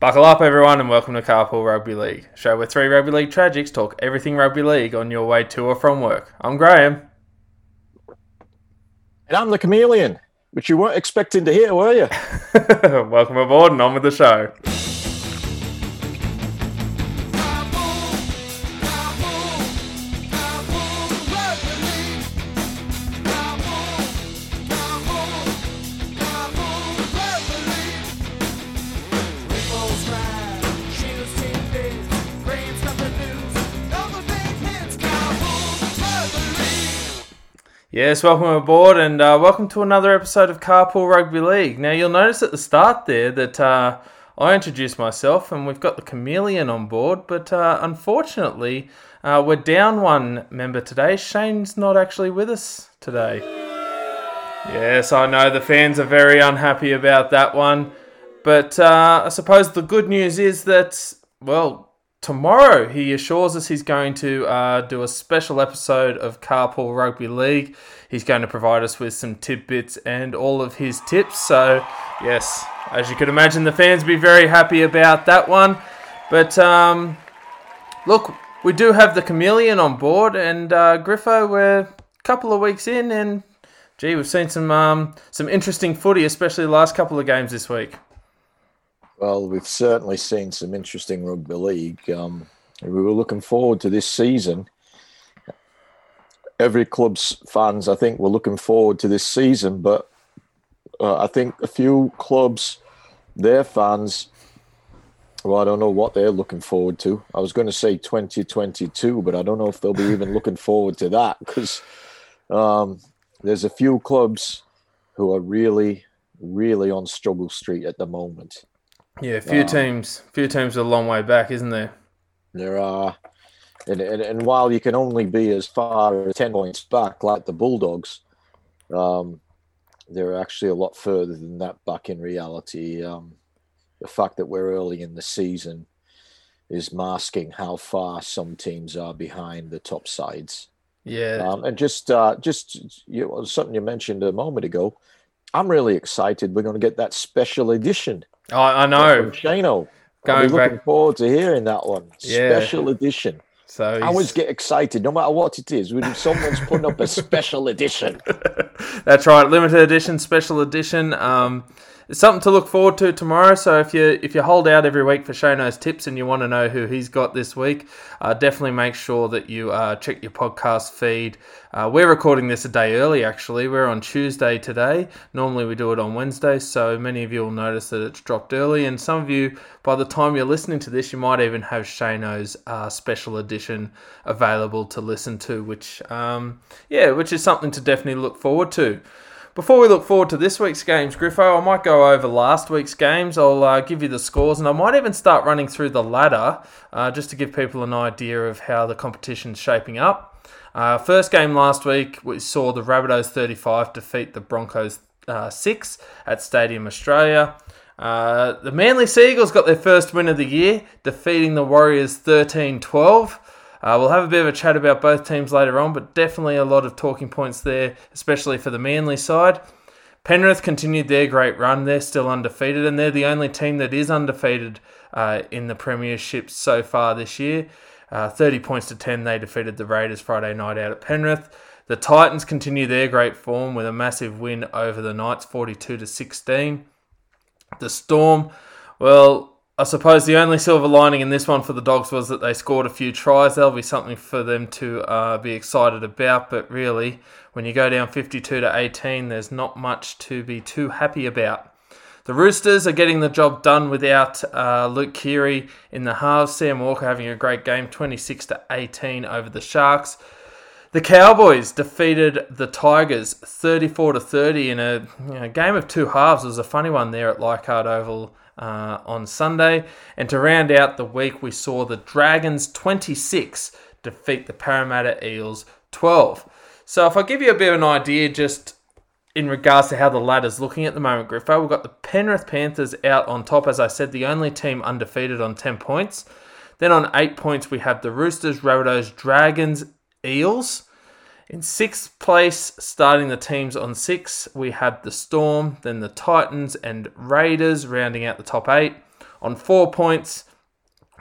Buckle up, everyone, and welcome to Carpool Rugby League, show where three rugby league tragics talk everything rugby league on your way to or from work. I'm Graham. And I'm the chameleon, which you weren't expecting to hear, were you? welcome aboard and on with the show. Yes, welcome aboard and uh, welcome to another episode of Carpool Rugby League. Now, you'll notice at the start there that uh, I introduced myself and we've got the chameleon on board, but uh, unfortunately, uh, we're down one member today. Shane's not actually with us today. Yes, I know the fans are very unhappy about that one, but uh, I suppose the good news is that, well, tomorrow he assures us he's going to uh, do a special episode of Carpool Rugby League. He's going to provide us with some tidbits and all of his tips. So, yes, as you could imagine, the fans be very happy about that one. But um, look, we do have the chameleon on board, and uh, Griffo, we're a couple of weeks in, and gee, we've seen some um, some interesting footy, especially the last couple of games this week. Well, we've certainly seen some interesting rugby league. Um, we were looking forward to this season. Every club's fans, I think, were looking forward to this season, but uh, I think a few clubs, their fans, well, I don't know what they're looking forward to. I was going to say 2022, but I don't know if they'll be even looking forward to that because um, there's a few clubs who are really, really on struggle street at the moment. Yeah, a few um, teams, few teams are a long way back, isn't there? There are, and, and, and while you can only be as far as ten points back, like the Bulldogs, um, they're actually a lot further than that back in reality. Um, the fact that we're early in the season is masking how far some teams are behind the top sides. Yeah, um, and just uh, just you know, something you mentioned a moment ago. I'm really excited. We're going to get that special edition Oh, I know. Shano. Going looking back. forward to hearing that one. Yeah. Special edition. So he's... I always get excited, no matter what it is, when someone's putting up a special edition. That's right, limited edition, special edition. Um, it's something to look forward to tomorrow. So if you if you hold out every week for Shano's tips and you want to know who he's got this week, uh, definitely make sure that you uh, check your podcast feed. Uh, we're recording this a day early. Actually, we're on Tuesday today. Normally we do it on Wednesday, so many of you will notice that it's dropped early. And some of you, by the time you're listening to this, you might even have Shano's uh, special edition available to listen to, which um, yeah, which is something to definitely look forward to. Before we look forward to this week's games, Griffo, I might go over last week's games. I'll uh, give you the scores, and I might even start running through the ladder uh, just to give people an idea of how the competition's shaping up. Uh, first game last week, we saw the Rabbitohs 35 defeat the Broncos uh, 6 at Stadium Australia. Uh, the Manly Seagulls got their first win of the year, defeating the Warriors 13 12. Uh, we'll have a bit of a chat about both teams later on, but definitely a lot of talking points there, especially for the Manly side. Penrith continued their great run. They're still undefeated, and they're the only team that is undefeated uh, in the Premiership so far this year. Uh, 30 points to 10, they defeated the Raiders Friday night out at Penrith. The Titans continue their great form with a massive win over the Knights, 42 to 16. The Storm, well, I suppose the only silver lining in this one for the Dogs was that they scored a few tries. That'll be something for them to uh, be excited about. But really, when you go down 52 to 18, there's not much to be too happy about. The Roosters are getting the job done without uh, Luke Keary in the halves. Sam Walker having a great game, 26 to 18 over the Sharks. The Cowboys defeated the Tigers 34 to 30 in a game of two halves. It was a funny one there at Leichhardt Oval uh, on Sunday. And to round out the week, we saw the Dragons 26 defeat the Parramatta Eels 12. So if I give you a bit of an idea just in regards to how the ladder's looking at the moment, Griffo, we've got the Penrith Panthers out on top, as I said, the only team undefeated on 10 points. Then on 8 points, we have the Roosters, Rabbitohs, Dragons, Eels. In sixth place, starting the teams on six, we have the Storm, then the Titans and Raiders rounding out the top eight. On four points,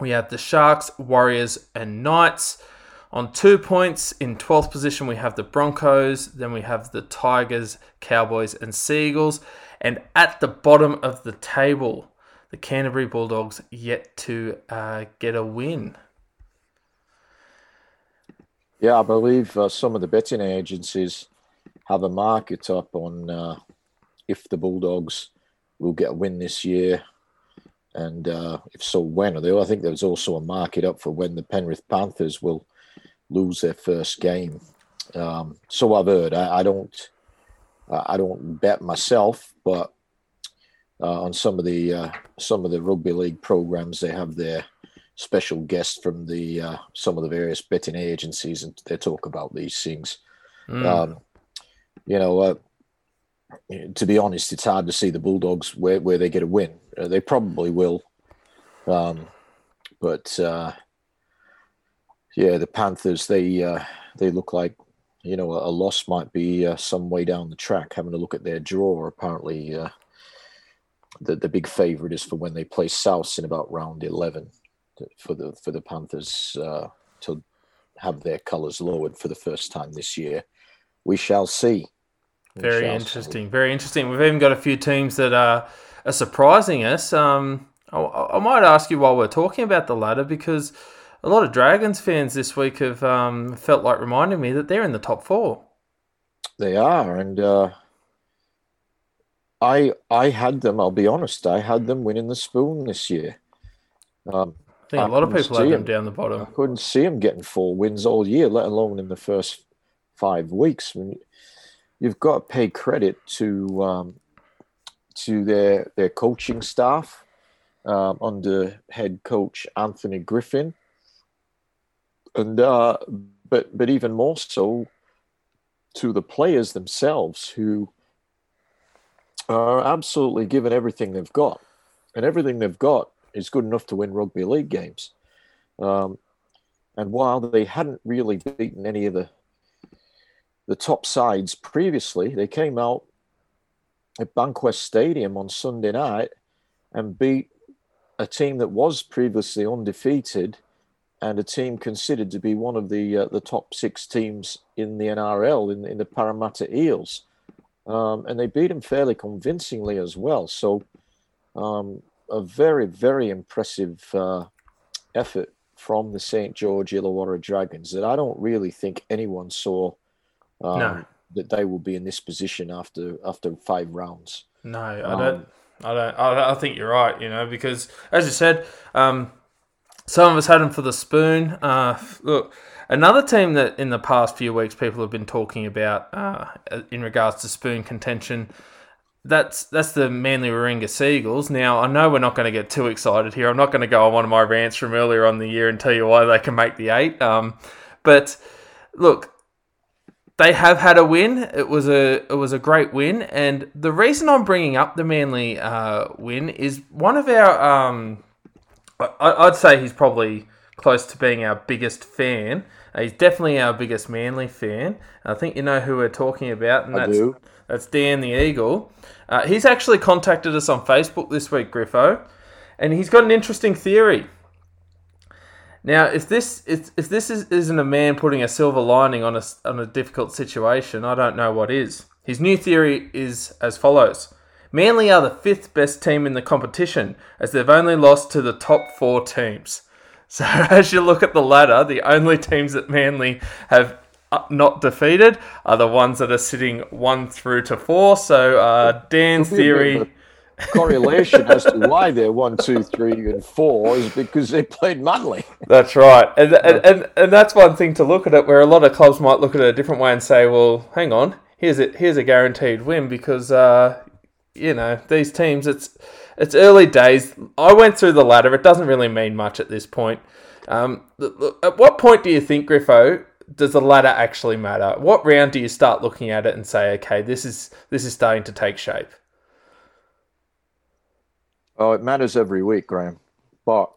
we have the Sharks, Warriors, and Knights. On two points, in 12th position, we have the Broncos. Then we have the Tigers, Cowboys, and Seagulls. And at the bottom of the table, the Canterbury Bulldogs yet to uh, get a win. Yeah, I believe uh, some of the betting agencies have a market up on uh, if the Bulldogs will get a win this year, and uh, if so, when. Although I think there's also a market up for when the Penrith Panthers will lose their first game. Um, so I've heard. I, I, don't. I don't bet myself, but uh, on some of the uh, some of the rugby league programs, they have their special guests from the uh, some of the various betting agencies, and they talk about these things. Mm. Um, you know, uh, to be honest, it's hard to see the Bulldogs where, where they get a win. Uh, they probably will, um, but uh, yeah, the Panthers they uh, they look like you know a, loss might be uh, some way down the track. Having a look at their draw, apparently uh, the the big favourite is for when they play South in about round eleven for the for the Panthers uh, to have their colours lowered for the first time this year. We shall see. We very shall interesting. See. Very interesting. We've even got a few teams that are, are surprising us. Um, I, I might ask you while we're talking about the ladder because a lot of Dragons fans this week have um, felt like reminding me that they're in the top four. They are, and uh, I I had them. I'll be honest. I had them winning the spoon this year. Um, I think I a lot of people have them down the bottom. I couldn't see them getting four wins all year, let alone in the first five weeks. I mean, you've got to pay credit to um, to their their coaching staff um, under head coach Anthony Griffin and uh, but but even more so to the players themselves who are absolutely given everything they've got, and everything they've got is good enough to win rugby league games. Um, and while they hadn't really beaten any of the the top sides previously, they came out at Bankwest Stadium on Sunday night and beat a team that was previously undefeated and a team considered to be one of the uh, the top six teams in the NRL in, in the Parramatta Eels, um, and they beat them fairly convincingly as well. So, um, a very very impressive uh, effort from the St George Illawarra Dragons that I don't really think anyone saw um, no. that they will be in this position after after five rounds. No, I don't. Um, I don't. I, I think you're right. You know, because as you said, um, some of us had them for the spoon. Uh, look, another team that in the past few weeks people have been talking about uh, in regards to spoon contention. That's that's the Manly Warringah Seagulls. Now I know we're not going to get too excited here. I'm not going to go on one of my rants from earlier on the year and tell you why they can make the eight. Um, but look, they have had a win. It was a it was a great win, and the reason I'm bringing up the Manly uh, win is one of our um, I, would say he's probably close to being our biggest fan. He's definitely our biggest Manly fan. I think you know who we're talking about, and that's that's Dan the Eagle. Uh, he's actually contacted us on Facebook this week, Griffo, and he's got an interesting theory. Now, if this if, if this is, isn't a man putting a silver lining on a on a difficult situation, I don't know what is. His new theory is as follows. Manly are the fifth best team in the competition, as they've only lost to the top four teams. So, as you look at the ladder, the only teams that Manly have not defeated are the ones that are sitting one through to four. So, uh, Dan's theory. correlation as to why they're one, two, three, and four is because they played Manly. That's right, and, and and and that's one thing to look at it. Where a lot of clubs might look at it a different way and say, "Well, hang on, here's a here's a guaranteed win because uh, you know these teams. It's it's early days. I went through the ladder. It doesn't really mean much at this point. Um, at what point do you think, Griffo, does the ladder actually matter? What round do you start looking at it and say, okay, this is this is starting to take shape? Oh, it matters every week, Graham. But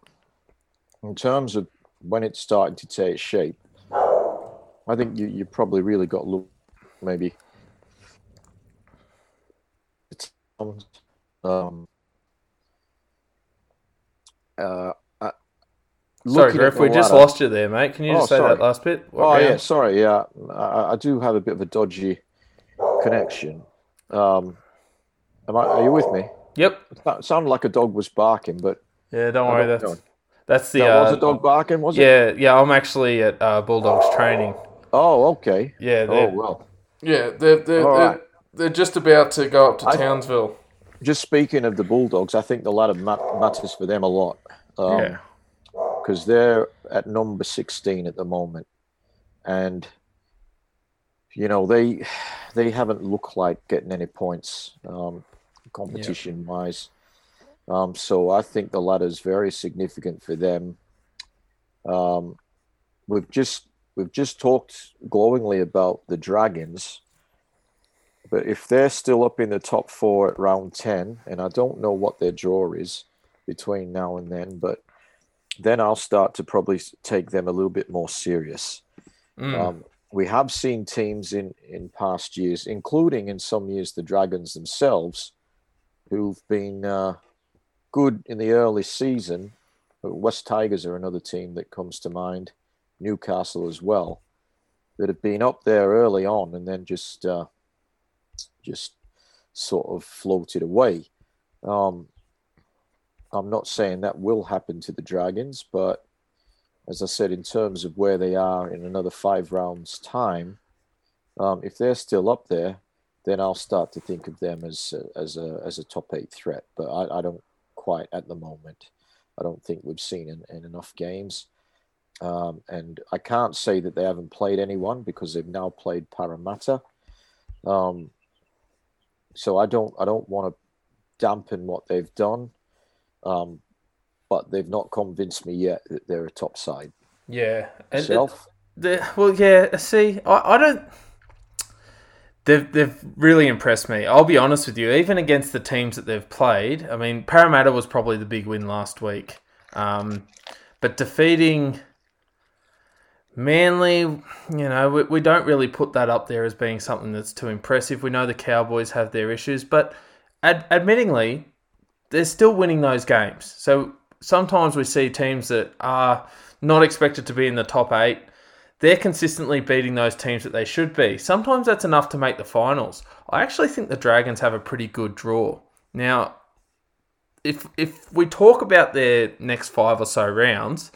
in terms of when it's starting to take shape, I think you you probably really got to look maybe um, uh, Sorry, looking Griff, we just ladder- lost you there, mate. Can you just Oh, say sorry. that last bit? What Oh yeah, round? sorry. Yeah, I, I do have a bit of a dodgy connection. Um, am I, are you with me? Yep. It sounded like a dog was barking, but Yeah, don't worry. That's know. that's the that was uh, a dog barking, was it? yeah yeah. I'm actually at uh, Bulldogs training. Oh, okay. Yeah, Oh they're, well. yeah, they're they're, All they're, right. they're just about to go up to I- Townsville. Just speaking of the Bulldogs, I think the ladder mat- matters for them a lot. Um, yeah, because they're at number 16 at the moment. And you know they they haven't looked like getting any points um, competition wise. Um, so i think the ladder is very significant for them. Um, we've just we've just talked glowingly about the dragons but if they're still up in the top four at round 10 and i don't know what their draw is between now and then but then I'll start to probably take them a little bit more serious. Mm. Um, we have seen teams in in past years, including in some years the Dragons themselves, who've been uh, good in the early season. West Tigers are another team that comes to mind, Newcastle as well, that have been up there early on and then just uh, just sort of floated away. Um, I'm not saying that will happen to the Dragons, but as I said, in terms of where they are in another five rounds' time, um, if they're still up there, then I'll start to think of them as as a as a top eight threat. But I, I don't quite at the moment. I don't think we've seen in, in enough games, um, and I can't say that they haven't played anyone because they've now played Parramatta. Um, so I don't I don't want to dampen what they've done. Um, but they've not convinced me yet that they're a top side. yeah. And Self, well, yeah. See, I, I don't. They've they've really impressed me. I'll be honest with you. Even against the teams that they've played, I mean, Parramatta was probably the big win last week. Um, but defeating Manly, you know, we, we don't really put that up there as being something that's too impressive. We know the Cowboys have their issues, but ad- admittingly, they're still winning those games. So sometimes we see teams that are not expected to be in the top eight. They're consistently beating those teams that they should be. Sometimes that's enough to make the finals. I actually think the Dragons have a pretty good draw. Now, if if we talk about their next five or so rounds,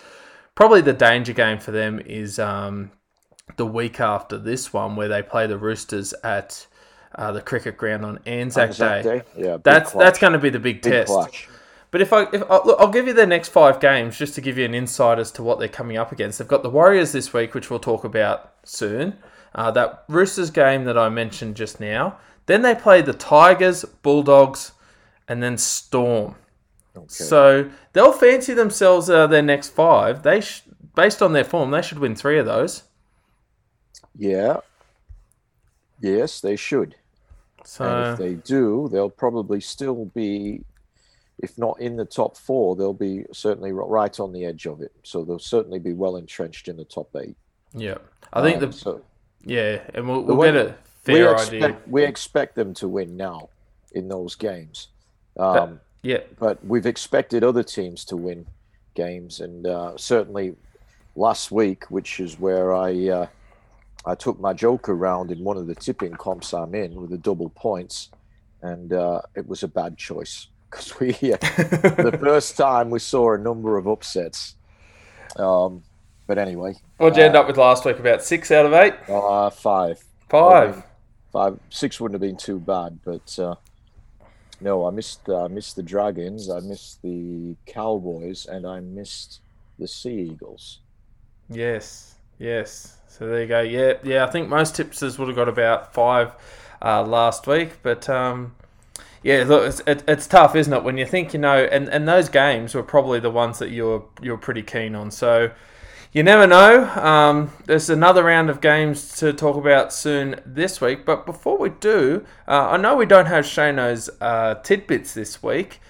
probably the danger game for them is um, the week after this one, where they play the Roosters at uh, the cricket ground on Anzac, Anzac Day. Day, yeah, That's clash. that's going to be the big, big test. clash. But if I if I, look, I'll give you their next five games just to give you an insight as to what they're coming up against. They've got the Warriors this week, which we'll talk about soon. Uh, that Roosters game that I mentioned just now. Then they play the Tigers, Bulldogs, and then Storm. Okay. So they'll fancy themselves uh, their next five. They sh- based on their form, they should win three of those. yeah, yes, they should. And So if they do, they'll probably still be, if not in the top four, they'll be certainly right on the edge of it. So they'll certainly be well entrenched in the top eight. yeah, I think Um, the so yeah, and we'll, we'll get a we fair expect idea. we expect them to win now in those games. Um, Yeah, but we've expected other teams to win games, and uh, certainly last week, which is where I uh, I took my joker round in one of the tipping comps I'm in with the double points, and uh, it was a bad choice because we uh, the first time we saw a number of upsets. Um, but anyway, What'd you end up with last week? About six out of eight? uh, five, Five. five, six wouldn't have been too bad, but uh, no, I missed uh, I missed the Dragons, I missed the Cowboys, and I missed the Sea Eagles. Yes, yes. So there you go. Yeah, yeah. I think most tipsters would have got about five uh, last week, but um, yeah, look, it's, it, it's tough, isn't it? When you think you know, and, and those games were probably the ones that you're you're pretty keen on. So you never know. Um, there's another round of games to talk about soon this week, but before we do, uh, I know we don't have Shano's uh, tidbits this week,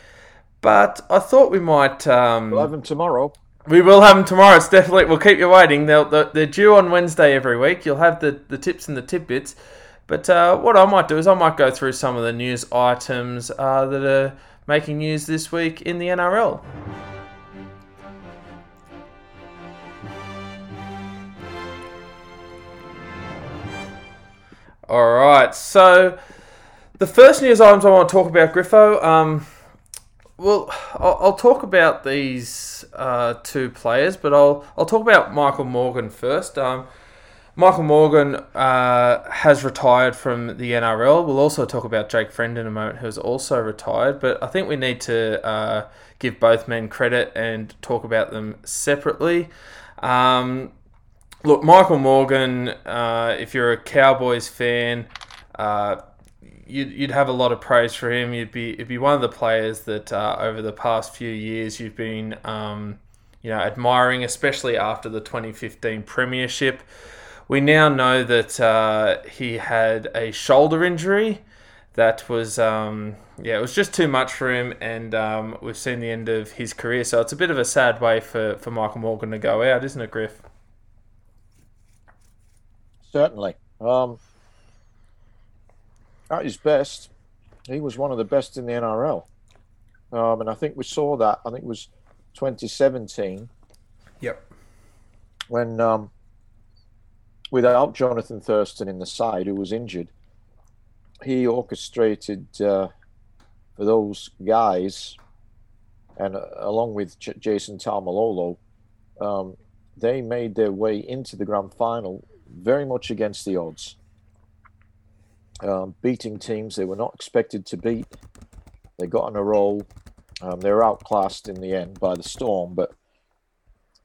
but I thought we might. Um, We'll have them tomorrow. We will have them tomorrow. It's definitely we'll keep you waiting. They'll, they're, they're due on Wednesday every week. You'll have the, the tips and the tidbits. But uh, what I might do is I might go through some of the news items uh, that are making news this week in the NRL. All right, so the first news items I want to talk about, Griffo. Um, well, I'll, talk about these uh, two players, but I'll I'll talk about Michael Morgan first. Um, Michael Morgan uh, has retired from the NRL. We'll also talk about Jake Friend in a moment, who has also retired. But I think we need to uh, give both men credit and talk about them separately. Um, look, Michael Morgan, uh, if you're a Cowboys fan, uh, you'd, you'd have a lot of praise for him. You'd be it'd be one of the players that uh, over the past few years you've been um, you know admiring, especially after the 2015 Premiership. We now know that uh, he had a shoulder injury that was um, yeah it was just too much for him, and um, we've seen the end of his career. So it's a bit of a sad way for for Michael Morgan to go out, isn't it, Griff? Certainly. Um, at his best, he was one of the best in the NRL. Um, and I think we saw that. I think it was 2017. Yep. When, um, without Jonathan Thurston in the side, who was injured, he orchestrated uh, for those guys, and uh, along with J- Jason Taumalolo, um, they made their way into the grand final very much against the odds um, beating teams they were not expected to beat. They got on a roll. Um, they were outclassed in the end by the Storm, but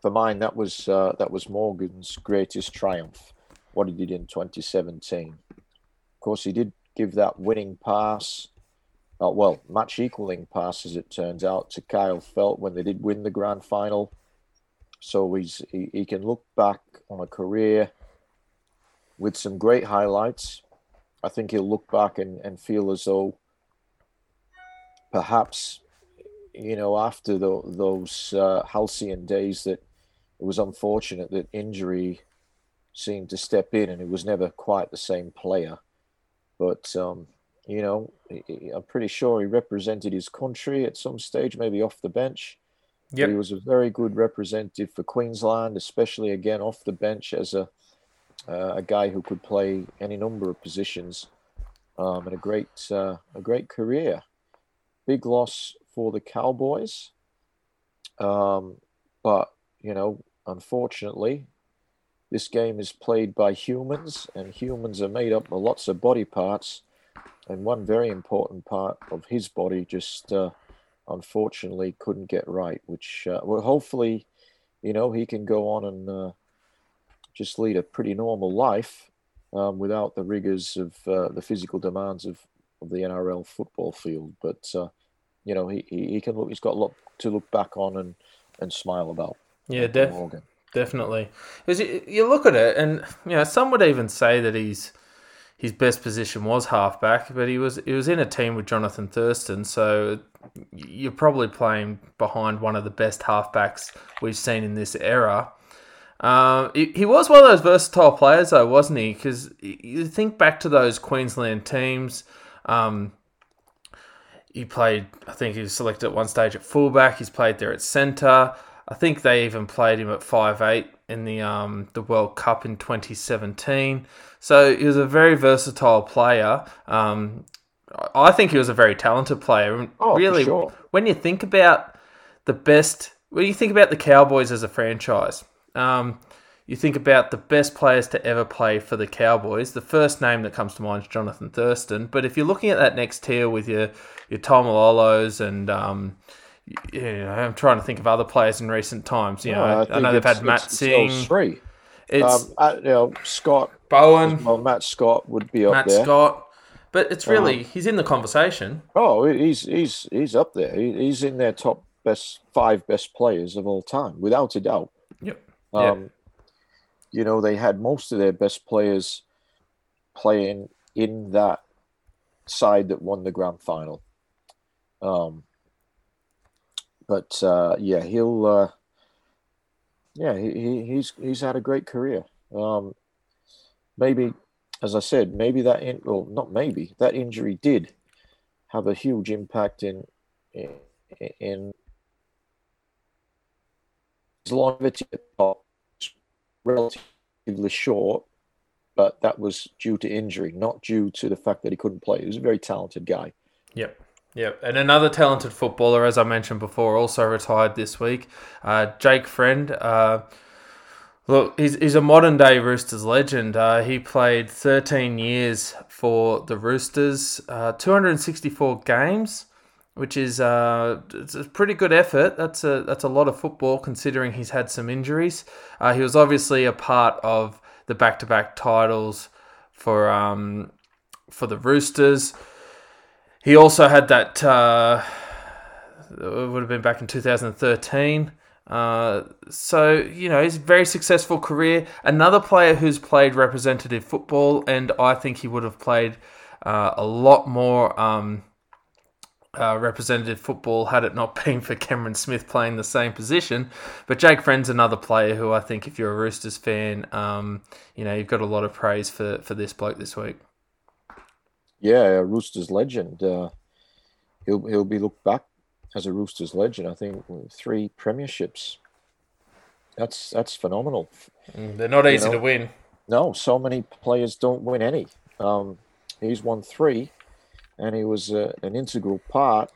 for mine, that was uh, that was Morgan's greatest triumph. What he did in 2017. Of course, he did give that winning pass, uh, well, match equaling pass as it turns out, to Kyle Feldt when they did win the grand final. So he's he, he can look back on a career with some great highlights, I think he'll look back and, and feel as though perhaps, you know, after the, those uh, halcyon days that it was unfortunate that injury seemed to step in and he was never quite the same player. But, um, you know, I'm pretty sure he represented his country at some stage, maybe off the bench. Yep. He was a very good representative for Queensland, especially again off the bench as a uh, a guy who could play any number of positions, um, and a great uh, a great career. Big loss for the Cowboys, um, but you know, unfortunately, this game is played by humans, and humans are made up of lots of body parts, and one very important part of his body just uh, unfortunately couldn't get right. Which uh, well, hopefully, you know, he can go on and uh, just lead a pretty normal life um, without the rigors of uh, the physical demands of, of the NRL football field. But uh, you know, he, he can look. He's got a lot to look back on and and smile about. Yeah, def- definitely. Because you, you look at it, and you know, some would even say that he's his best position was halfback, but he was he was in a team with Jonathan Thurston, so you're probably playing behind one of the best halfbacks we've seen in this era. Um, he, he was one of those versatile players, though, wasn't he? Because you think back to those Queensland teams. Um, he played, I think he was selected at one stage at fullback. He's played there at centre. I think they even played him at five eight in the um, the World Cup in 2017. So he was a very versatile player. Um, I think he was a very talented player. Oh, really, sure. when you think about the best, when you think about the Cowboys as a franchise, um, you think about the best players to ever play for the Cowboys. The first name that comes to mind is Jonathan Thurston. But if you're looking at that next tier with your your Taumalolos and um, you know, I'm trying to think of other players in recent times. You know, I, I know they've had Matt it's, Sing. It's three. It's um, uh, you know, Scott Bowen. Well, Matt Scott would be up Matt there. Matt Scott. But it's really um, he's in the conversation. Oh, he's he's he's up there. he's in their top best five best players of all time, without a doubt. Um, yeah. You know, they had most of their best players playing in that side that won the grand final. Um, but uh, yeah, he'll. Uh, yeah, he, he's he's had a great career. Um, maybe, as I said, maybe that in, well, not maybe that injury did have a huge impact in, in longevity was relatively short, but that was due to injury, not due to the fact that he couldn't play. He was a very talented guy. Yep. Yep, and another talented footballer, as I mentioned before, also retired this week. Uh, Jake Friend. Uh, look, he's, he's a modern day Roosters legend. Uh, he played 13 years for the Roosters, uh, 264 games, which is uh, it's a pretty good effort. That's a that's a lot of football considering he's had some injuries. Uh, he was obviously a part of the back to back titles for um, for the Roosters. He also had that. Uh, it would have been back in 2013. Uh, so you know, he's a very successful career. Another player who's played representative football, and I think he would have played uh, a lot more um, uh, representative football had it not been for Cameron Smith playing the same position. But Jake Friend's another player who I think, if you're a Roosters fan, um, you know, you've got a lot of praise for for this bloke this week. Yeah, a Roosters legend. Uh, he'll he'll be looked back as a Roosters legend. I think three premierships. That's that's phenomenal. Mm, they're not easy know, to win. No, so many players don't win any. Um, he's won three, and he was uh, an integral part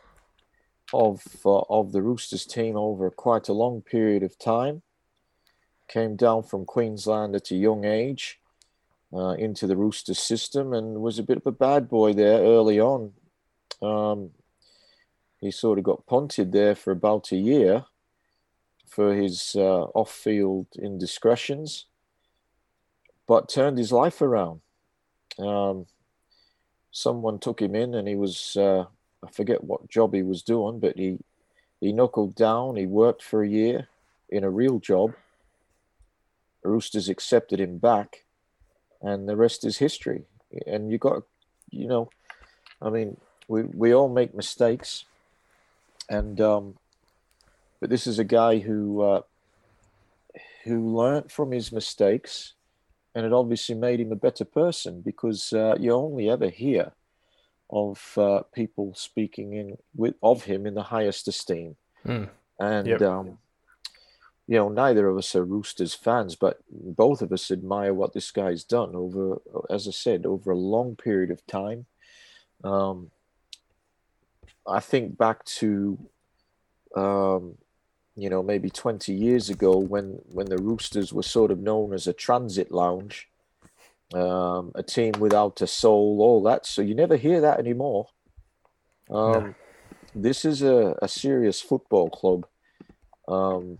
of uh, of the Roosters team over quite a long period of time. Came down from Queensland at a young age uh, into the Roosters system and was a bit of a bad boy there early on. Um, he sort of got punted there for about a year for his uh, off field indiscretions, but turned his life around. Um, someone took him in and he was, uh, I forget what job he was doing, but he, he knuckled down. He worked for a year in a real job. Roosters accepted him back and the rest is history. And you got, you know, I mean, we we all make mistakes, and um, but this is a guy who uh, who learned from his mistakes, and it obviously made him a better person because uh, you only ever hear of uh, people speaking in with of him in the highest esteem, mm. and yep. um, you know, neither of us are Roosters fans, but both of us admire what this guy's done over, as I said, over a long period of time. Um, I think back to, um, you know, maybe 20 years ago when, when the Roosters were sort of known as a transit lounge, um, a team without a soul, all that. So you never hear that anymore. Um, no. This is a, a serious football club. Um,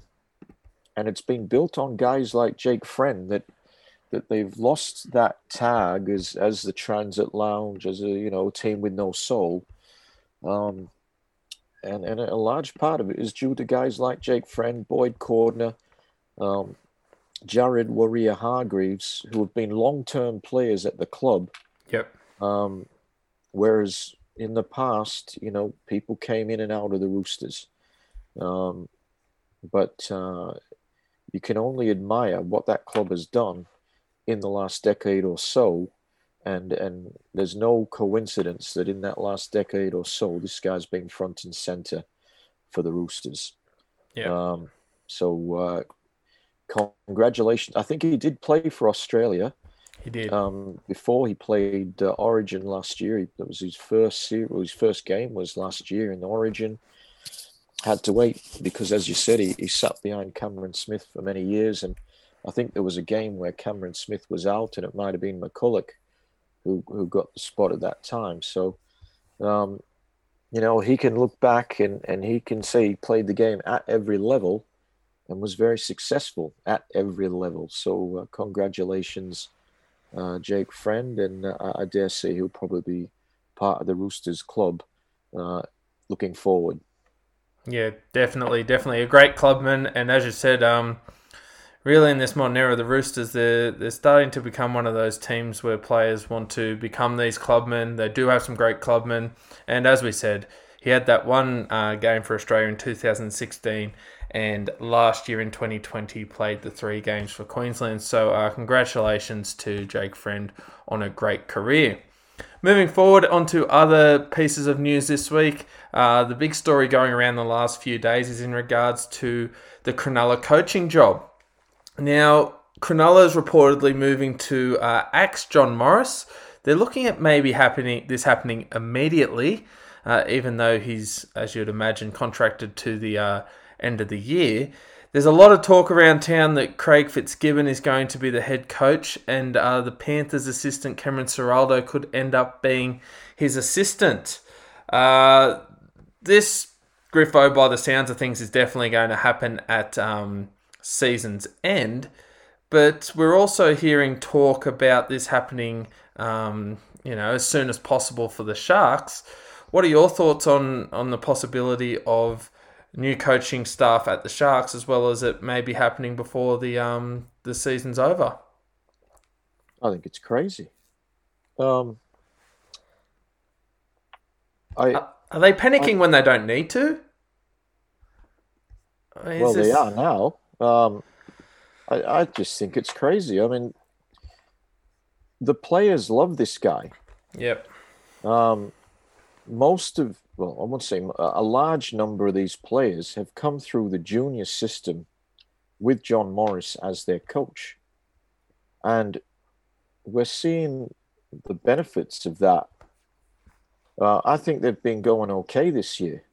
and it's been built on guys like Jake Friend that that they've lost that tag as as the transit lounge as a you know team with no soul um, and and a large part of it is due to guys like Jake Friend, Boyd Cordner, um, Jared Waerea-Hargreaves, who have been long term players at the club. Yep. Um, whereas in the past, you know, people came in and out of the Roosters. Um, but uh, you can only admire what that club has done in the last decade or so. And, and there's no coincidence that in that last decade or so, this guy's been front and center for the Roosters. Yeah. Um, so, uh, congratulations. I think he did play for Australia. He did. Um, before he played uh, Origin last year, he, that was his first series, his first game was last year in Origin had to wait because, as you said, he, he sat behind Cameron Smith for many years. And I think there was a game where Cameron Smith was out, and it might have been McCulloch who, who got the spot at that time. So, um, you know, he can look back and, and he can say he played the game at every level and was very successful at every level. So, uh, congratulations, uh, Jake Friend. And uh, I dare say he'll probably be part of the Roosters club uh, looking forward. Yeah, definitely, definitely a great clubman, and as you said, um, really in this modern era, the Roosters they're they're starting to become one of those teams where players want to become these clubmen. They do have some great clubmen, and as we said, he had that one uh, game for Australia in 2016, and last year in 2020 played the three games for Queensland. So uh, congratulations to Jake Friend on a great career. Moving forward onto other pieces of news this week, uh, the big story going around the last few days is in regards to the Cronulla coaching job. Now, Cronulla is reportedly moving to uh, Axe John Morris. They're looking at maybe happening this happening immediately, uh, even though he's, as you'd imagine, contracted to the uh, end of the year. There's a lot of talk around town that Craig Fitzgibbon is going to be the head coach, and uh, the Panthers' assistant Cameron Ciraldo could end up being his assistant. Uh, this Griffo, by the sounds of things, is definitely going to happen at um, season's end. But we're also hearing talk about this happening, um, you know, as soon as possible for the Sharks. What are your thoughts on on the possibility of new coaching staff at the Sharks, as well as it may be happening before the um the season's over? I think it's crazy. Um, I are, are they panicking I, when they don't need to? well, this... they are now. Um, I, I just think it's crazy. I mean, the players love this guy. Yep. Um, most of, well, I won't say a large number of these players have come through the junior system with John Morris as their coach. And we're seeing the benefits of that. Uh, I think they've been going okay this year.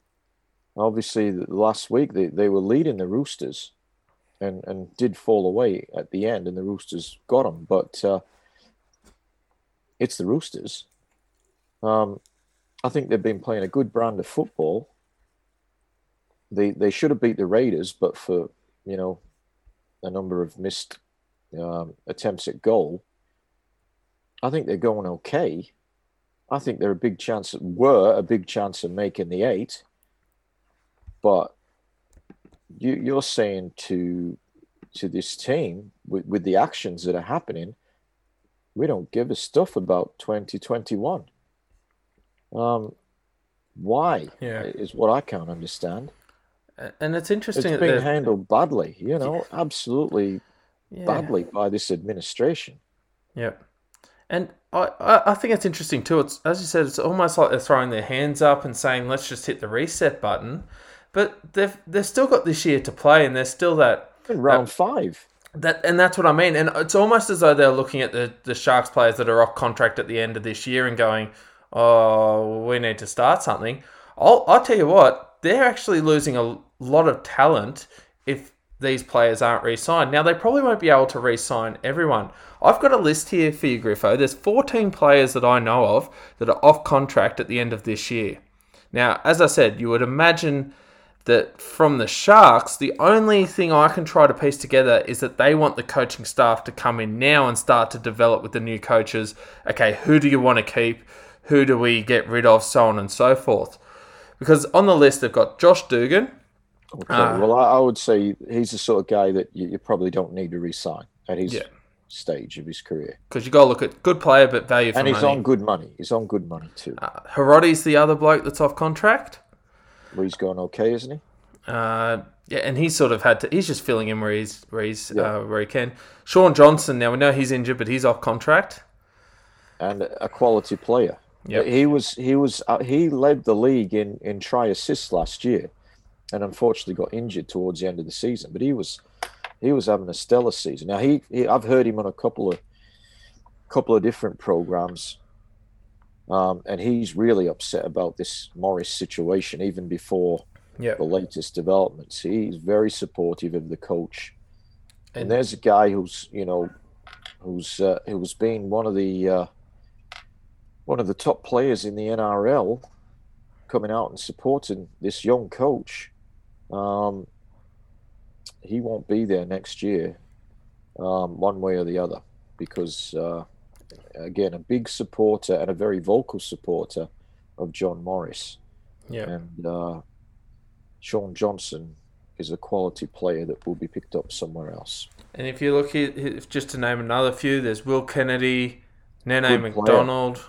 Obviously, last week they, they were leading the Roosters and, and did fall away at the end, and the Roosters got them. But uh, it's the Roosters. Um, I think they've been playing a good brand of football. They they should have beat the Raiders, but for you know a number of missed um, attempts at goal, I think they're going okay. I think they're a big chance. Were a big chance of making the eight. But you, you're saying to to this team with, with the actions that are happening, we don't give a stuff about 2021. Um, why? Yeah. is what I can't understand. And it's interesting. It's being handled badly, you know, yeah. absolutely yeah. badly by this administration. Yeah. And I, I think it's interesting too. It's as you said, it's almost like they're throwing their hands up and saying, "Let's just hit the reset button." But they've they've still got this year to play, and there's still that in round that, five. That and that's what I mean. And it's almost as though they're looking at the the Sharks players that are off contract at the end of this year and going, "Oh, we need to start something." I'll I'll tell you what, they're actually losing a lot of talent if these players aren't re-signed. Now they probably won't be able to re-sign everyone. I've got a list here for you, Griffo. There's 14 players that I know of that are off contract at the end of this year. Now, as I said, you would imagine that from the Sharks, the only thing I can try to piece together is that they want the coaching staff to come in now and start to develop with the new coaches. Okay, who do you want to keep? Who do we get rid of? So on and so forth. Because on the list, they've got Josh Dugan. Okay, uh, well, I, would say he's the sort of guy that you, you probably don't need to resign at his yeah. stage of his career. Because you got to look at good player, but value for and he's money. on good money. He's on good money too. Uh, Hirotti's the other bloke that's off contract. Well, he's going okay, isn't he? Uh, yeah, and he's sort of had to. He's just filling in where he's where he's yeah. uh, where he can. Shaun Johnson. Now we know he's injured, but he's off contract. And a quality player. Yeah, he was he was uh, he led the league in in try assists last year, and unfortunately got injured towards the end of the season. But he was he was having a stellar season. Now he, he I've heard him on a couple of couple of different programs um, and he's really upset about this Morris situation, even before yep. the latest developments. He's very supportive of the coach. And, and there's a guy who's, you know, who's uh, who's been one of the uh, one of the top players in the NRL, coming out and supporting this young coach. Um, he won't be there next year, um, one way or the other, because uh, again, a big supporter and a very vocal supporter of John Morris. Yeah. And uh, Shaun Johnson is a quality player that will be picked up somewhere else. And if you look at, just to name another few, there's Will Kennedy, Nene Macdonald.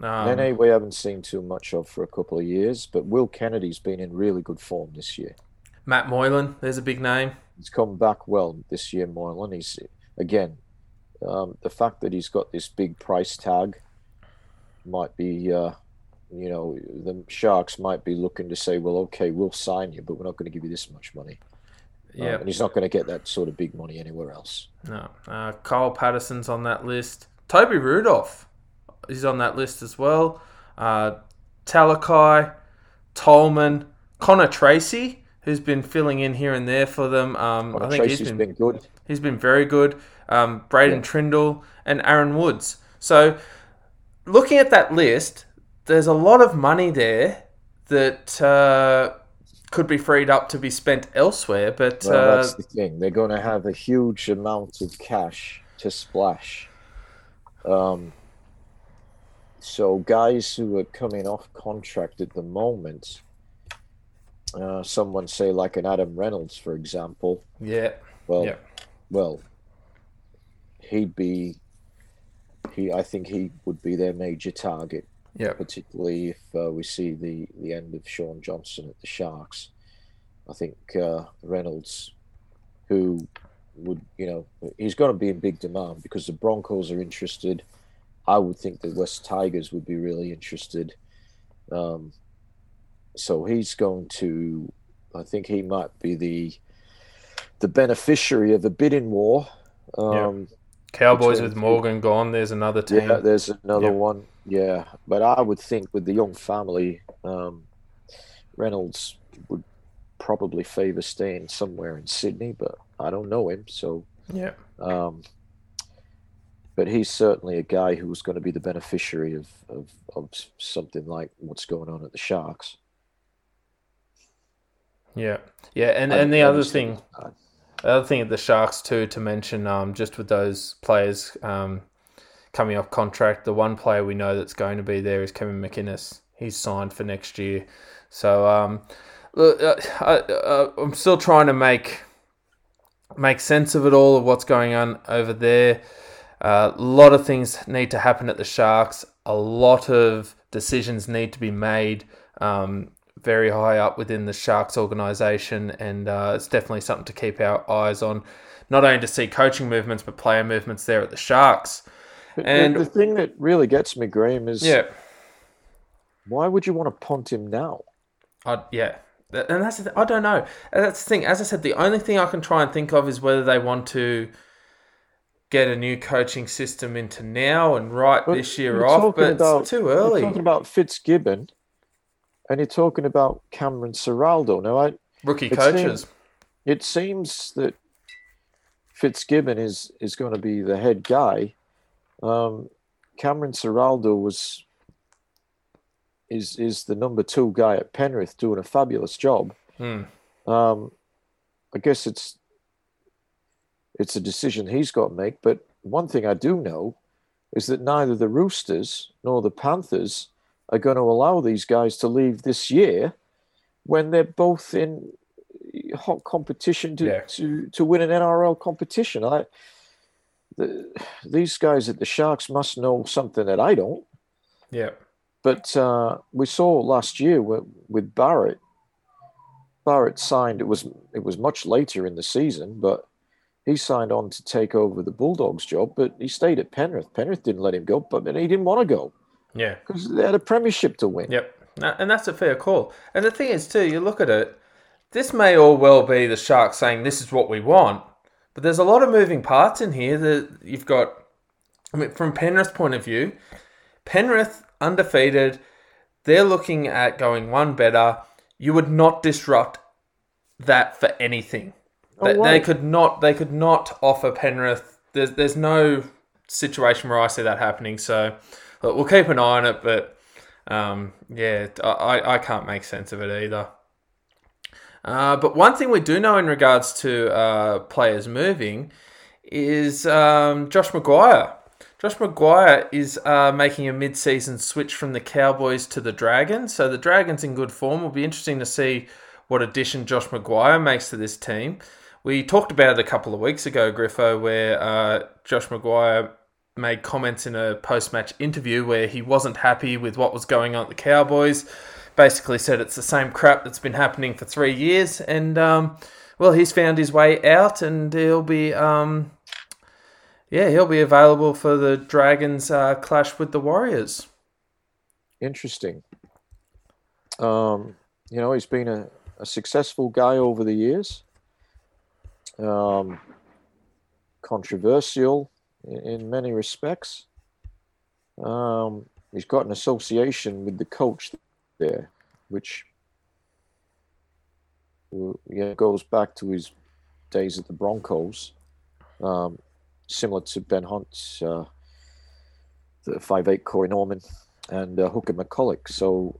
Um, Nene, we haven't seen too much of for a couple of years, but Will Kennedy's been in really good form this year. Matt Moylan, there's a big name. He's come back well this year, Moylan. He's again um, the fact that he's got this big price tag might be, uh, you know, the Sharks might be looking to say, well, okay, we'll sign you, but we're not going to give you this much money. Um, Yeah. and he's not going to get that sort of big money anywhere else. No. Uh, Kyle Patterson's on that list. Toby Rudolph is on that list as well. Uh, Talakai, Tolman, Connor Tracey, who's been filling in here and there for them. Um, I think Tracey's he's been, been, good. he's been very good. Um, Braydon Trindall and Aaron Woods. So, looking at that list, there's a lot of money there that uh, could be freed up to be spent elsewhere. But Well, uh, that's the thing. They're going to have a huge amount of cash to splash. Um, so guys who are coming off contract at the moment, uh, someone say like an Adam Reynolds, for example. yeah, Well, yeah, well, he'd be. He, I think he would be their major target, yeah, particularly if uh, we see the the end of Shaun Johnson at the Sharks. I think uh, Reynolds, who would you know, he's going to be in big demand because the Broncos are interested. I would think the West Tigers would be really interested. Um, so he's going to. I think he might be the the beneficiary of a bidding war. Um, Cowboys with. Morgan gone. There's another team. yeah, there's another Yeah. one. Yeah, but I would think with the young family, um, Reynolds would probably favour staying somewhere in Sydney, but I don't know him, so. yeah. Um, but he's certainly a guy who's going to be the beneficiary of, of, of something like what's going on at the Sharks. Yeah, yeah, and and the other thing, think it's bad. The other thing at the Sharks too to mention, um, just with those players um, coming off contract, the one player we know that's going to be there is Kevin McInnes. He's signed for next year, so um, look, uh, I, uh, I'm still trying to make make sense of it all of what's going on over there. Uh, a lot of things need to happen at the Sharks. A lot of decisions need to be made um, very high up within the Sharks organization, and uh, it's definitely something to keep our eyes on. Not only to see coaching movements, but player movements there at the Sharks. And- the, the thing that really gets me, Graham, is Yeah, why would you want to punt him now? I, yeah, and that's the th- I don't know. That's the thing. As I said, the only thing I can try and think of is whether they want to get a new coaching system into now and write But this year off, but about- it's too early. talking about Fitzgibbon, and you're talking about Cameron Ciraldo. Now, I, Rookie it coaches. seems- it seems that Fitzgibbon is is going to be the head guy. Um, Cameron Ciraldo was is is the number two guy at Penrith, doing a fabulous job. Hmm. Um, I guess it's it's a decision he's got to make. But one thing I do know is that neither the Roosters nor the Panthers are going to allow these guys to leave this year when they're both in hot competition to Yeah. to, to win an NRL competition. I the, these guys at the Sharks must know something that I don't. Yeah. But uh, we saw last year with, with Barrett. Barrett signed. It was it was much later in the season, but he signed on to take over the Bulldogs job. But he stayed at Penrith. Penrith didn't let him go, but then he didn't want to go Yeah. because they had a premiership to win. Yep. And that's a fair call. And the thing is, too, you look at it, this may all well be the Sharks saying this is what we want, but there's a lot of moving parts in here that you've got. I mean, from Penrith's point of view, Penrith undefeated, they're looking at going one better. You would not disrupt that for anything. No They, they could not. They could not offer Penrith. There's there's no situation where I see that happening. So look, we'll keep an eye on it. But um, yeah, I, I- I can't make sense of it either. Uh, but one thing we do know in regards to uh, players moving is um, Josh McGuire. Josh McGuire is uh, making a mid-season switch from the Cowboys to the Dragons. So the Dragons in good form. Will be interesting to see what addition Josh McGuire makes to this team. We talked about it a couple of weeks ago, Griffo, where uh, Josh Maguire made comments in a post-match interview where he wasn't happy with what was going on at the Cowboys. Basically said it's the same crap that's been happening for three years, and um, well, he's found his way out, and he'll be um, yeah, he'll be available for the Dragons uh, clash with the Warriors. Interesting. Um, you know, he's been a, a successful guy over the years. um, controversial in, many respects. Um, he's got an association with the coach there, which yeah, goes back to his days at the Broncos, um, similar to Ben Hunt, uh, the five eight Corey Norman, and uh, Hooker McCullough. So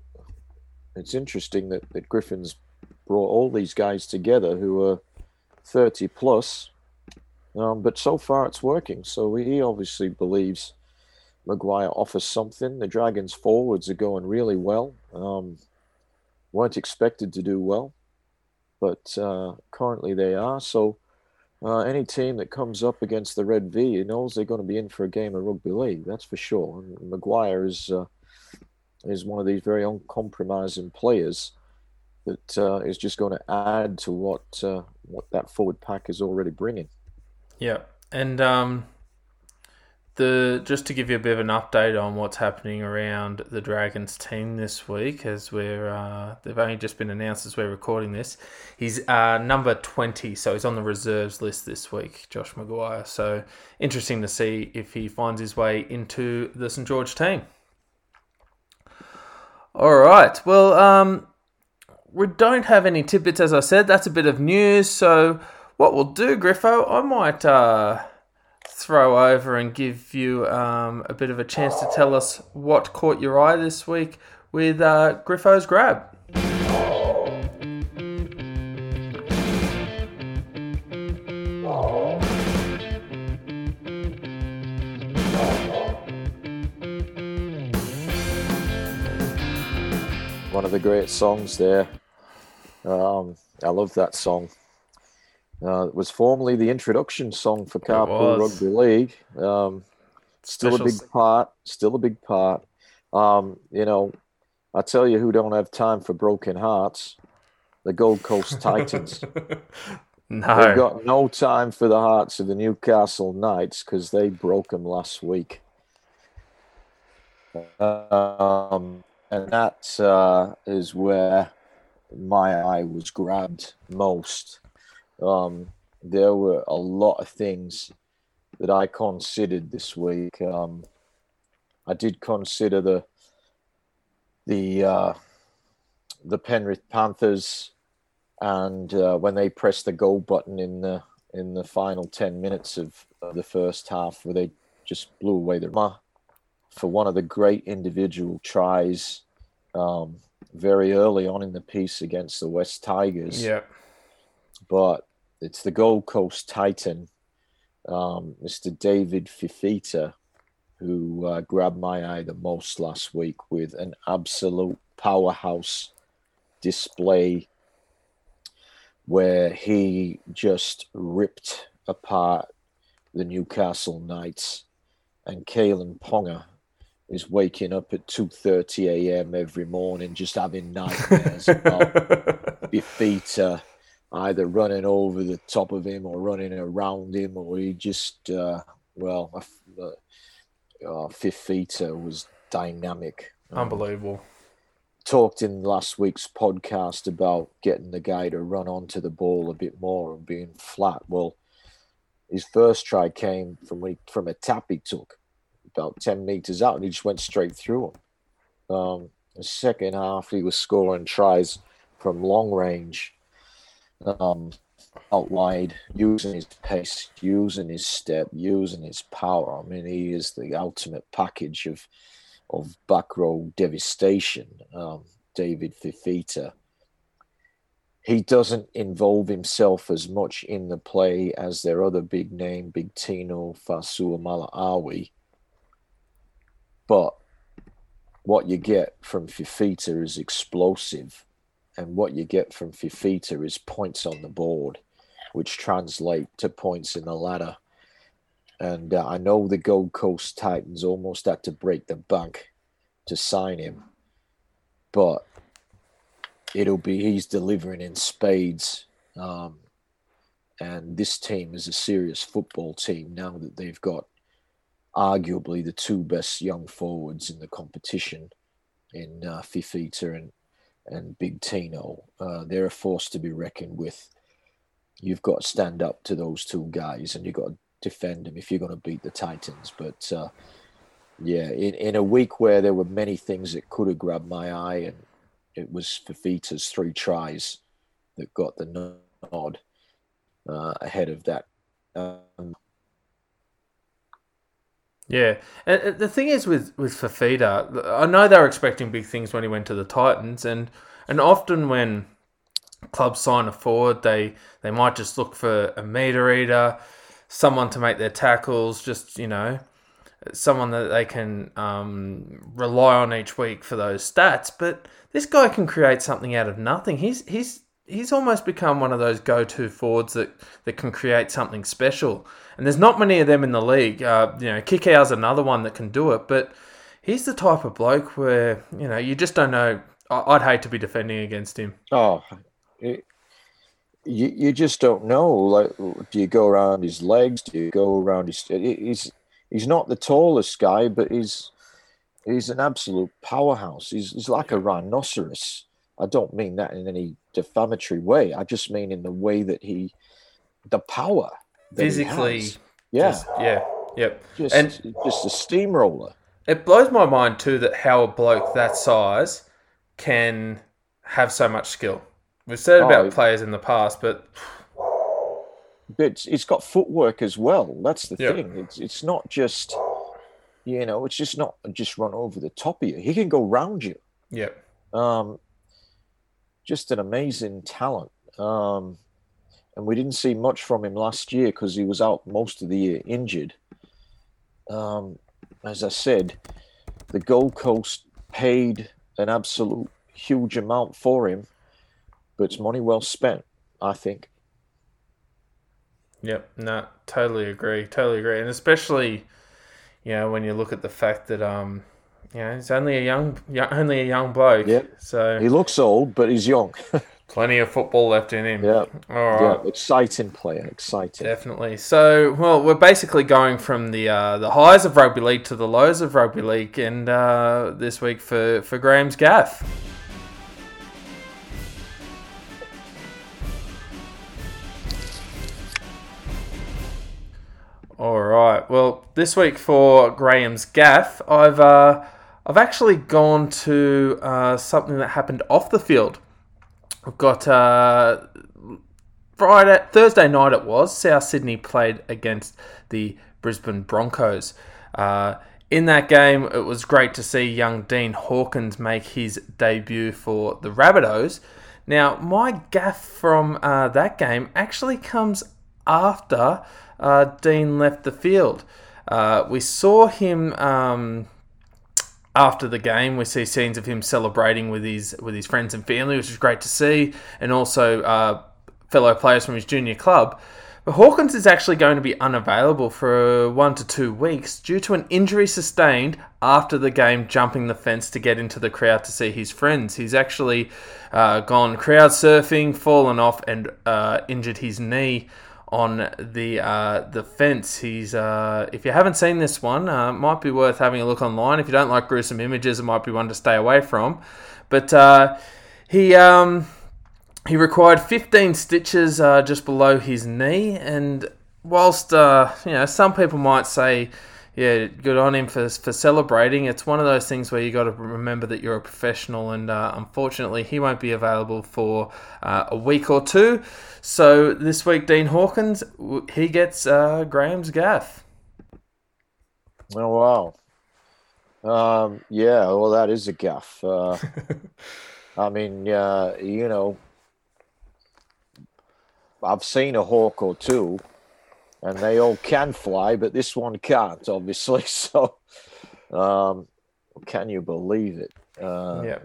it's interesting that, that Griffin's brought all these guys together who are 30 plus, um, but so far it's working. So he obviously believes McGuire offers something. The Dragons forwards are going really well. Um, weren't expected to do well, but uh, currently they are. So uh, any team that comes up against the Red V knows they're going to be in for a game of rugby league. That's for sure. And McGuire is uh, is one of these very uncompromising players that uh, is just going to add to what uh, what that forward pack is already bringing. Yeah, and um, the just to give you a bit of an update on what's happening around the Dragons team this week, as we're uh, they've only just been announced as we're recording this. He's uh, number twenty, so he's on the reserves list this week, Josh McGuire. So interesting to see if he finds his way into the St George team. All right, well, um, we don't have any tidbits, as I said. That's a bit of news. So what we'll do, Griffo, I might. Uh, throw over and give you um, a bit of a chance to tell us what caught your eye this week with uh, Griffo's Grab. One of the great songs there. Um, I love that song. Uh, it was formerly the introduction song for Carpool Rugby League. Um, still Special a big part. Still a big part. Um, you know, I tell you who don't have time for broken hearts. The Gold Coast Titans. no. They've got no time for the hearts of the Newcastle Knights because they broke them last week. Um, and that uh, is where my eye was grabbed most um, there were a lot of things that I considered this week. Um, I did consider the the uh, the Penrith Panthers, and uh, when they pressed the goal button in the in the final ten minutes of, of the first half, where they just blew away the for one of the great individual tries um, very early on in the piece against the West Tigers. Yeah but it's the Gold Coast Titan, um, Mr. David Fifita, who uh, grabbed my eye the most last week with an absolute powerhouse display where he just ripped apart the Newcastle Knights and Kalyn Ponga is waking up at 2.30 a.m. every morning just having nightmares about Fifita either running over the top of him or running around him, or he just, uh, well, uh, uh, Fifita was dynamic. Um, Unbelievable. Um, talked in last week's podcast about getting the guy to run onto the ball a bit more and being flat. Well, his first try came from from a tap he took about 10 meters out and he just went straight through him. Um, the second half, he was scoring tries from long range um, out wide, using his pace, using his step, using his power. I mean, he is the ultimate package of of back row devastation. Um, David Fifita. He doesn't involve himself as much in the play as their other big name, Big Tino Fa'asuamaleaui. But what you get from Fifita is explosive and what you get from Fifita is points on the board, which translate to points in the ladder. And uh, I know the Gold Coast Titans almost had to break the bank to sign him, but it'll be he's delivering in spades. Um, and this team is a serious football team now that they've got arguably the two best young forwards in the competition in uh, Fifita and and Big Tino. Uh, they're a force to be reckoned with. you've got to stand up to those two guys and you've got to defend them if you're going to beat the Titans. But uh, yeah, in, in a week where there were many things that could have grabbed my eye, and it was Fifita's three tries that got the nod uh, ahead of that. Um, yeah, and the thing is with with Fifita, I know they were expecting big things when he went to the Titans, and and often when clubs sign a forward, they they might just look for a meter eater, someone to make their tackles, just you know, someone that they can um, rely on each week for those stats. But this guy can create something out of nothing. He's he's he's almost become one of those go-to forwards that, that can create something special. And there's not many of them in the league. Uh, you know, Kikau's another one that can do it, but he's the type of bloke where you know you just don't know. I'd hate to be defending against him. Oh, it, you you just don't know. Like, do you go around his legs? Do you go around his? He's he's not the tallest guy, but he's he's an absolute powerhouse. He's he's like a rhinoceros. I don't mean that in any defamatory way. I just mean in the way that he, the power physically, yeah, just, yeah, yep, just and just a steamroller. It blows my mind too that how a bloke that size can have so much skill. We've said oh, about players in the past, but but it's got footwork as well. That's the yep. thing. It's it's not just you know, it's just not just run over the top of you. He can go round you. Yep. Um, just an amazing talent. Um, and we didn't see much from him last year because he was out most of the year injured. Um, as I said, the Gold Coast paid an absolute huge amount for him, but it's money well spent, I think. Yep, no, totally agree, totally agree, and especially, you know, when you look at the fact that um, you know, he's only a young, young only a young bloke. Yep. So he looks old, but he's young. Plenty of football left in him. Yeah. All right. Yeah. Exciting player. Exciting. Definitely. So, well, we're basically going from the uh, the highs of rugby league to the lows of rugby league, and uh, this week for for Graham's gaff. All right. Well, this week for Graham's gaff, I've uh, I've actually gone to uh, something that happened off the field. We've got uh, Friday, Thursday night. It was South Sydney played against the Brisbane Broncos. Uh, in that game, it was great to see young Dean Hawkins make his debut for the Rabbitohs. Now, my gaff from uh, that game actually comes after uh, Dean left the field. Uh, we saw him um, after the game, we see scenes of him celebrating with his with his friends and family, which is great to see, and also uh, fellow players from his junior club. But Hawkins is actually going to be unavailable for one to two weeks due to an injury sustained after the game, jumping the fence to get into the crowd to see his friends. He's actually uh, gone crowd surfing, fallen off, and uh, injured his knee on the uh, the fence. He's uh, if you haven't seen this one, uh, might be worth having a look online. If you don't like gruesome images, it might be one to stay away from. But uh, he um, he required 15 stitches uh, just below his knee, and whilst uh, you know some people might say yeah, good on him for for celebrating. It's one of those things where you got to remember that you're a professional, and uh, unfortunately, he won't be available for uh, a week or two. So this week, Dean Hawkins he gets uh, Graham's gaff. Oh wow, um, yeah, well that is a gaff. Uh, I mean, uh, you know, I've seen a hawk or two and they all can fly, but this one can't, obviously. So, um, can you believe it? Uh, yeah.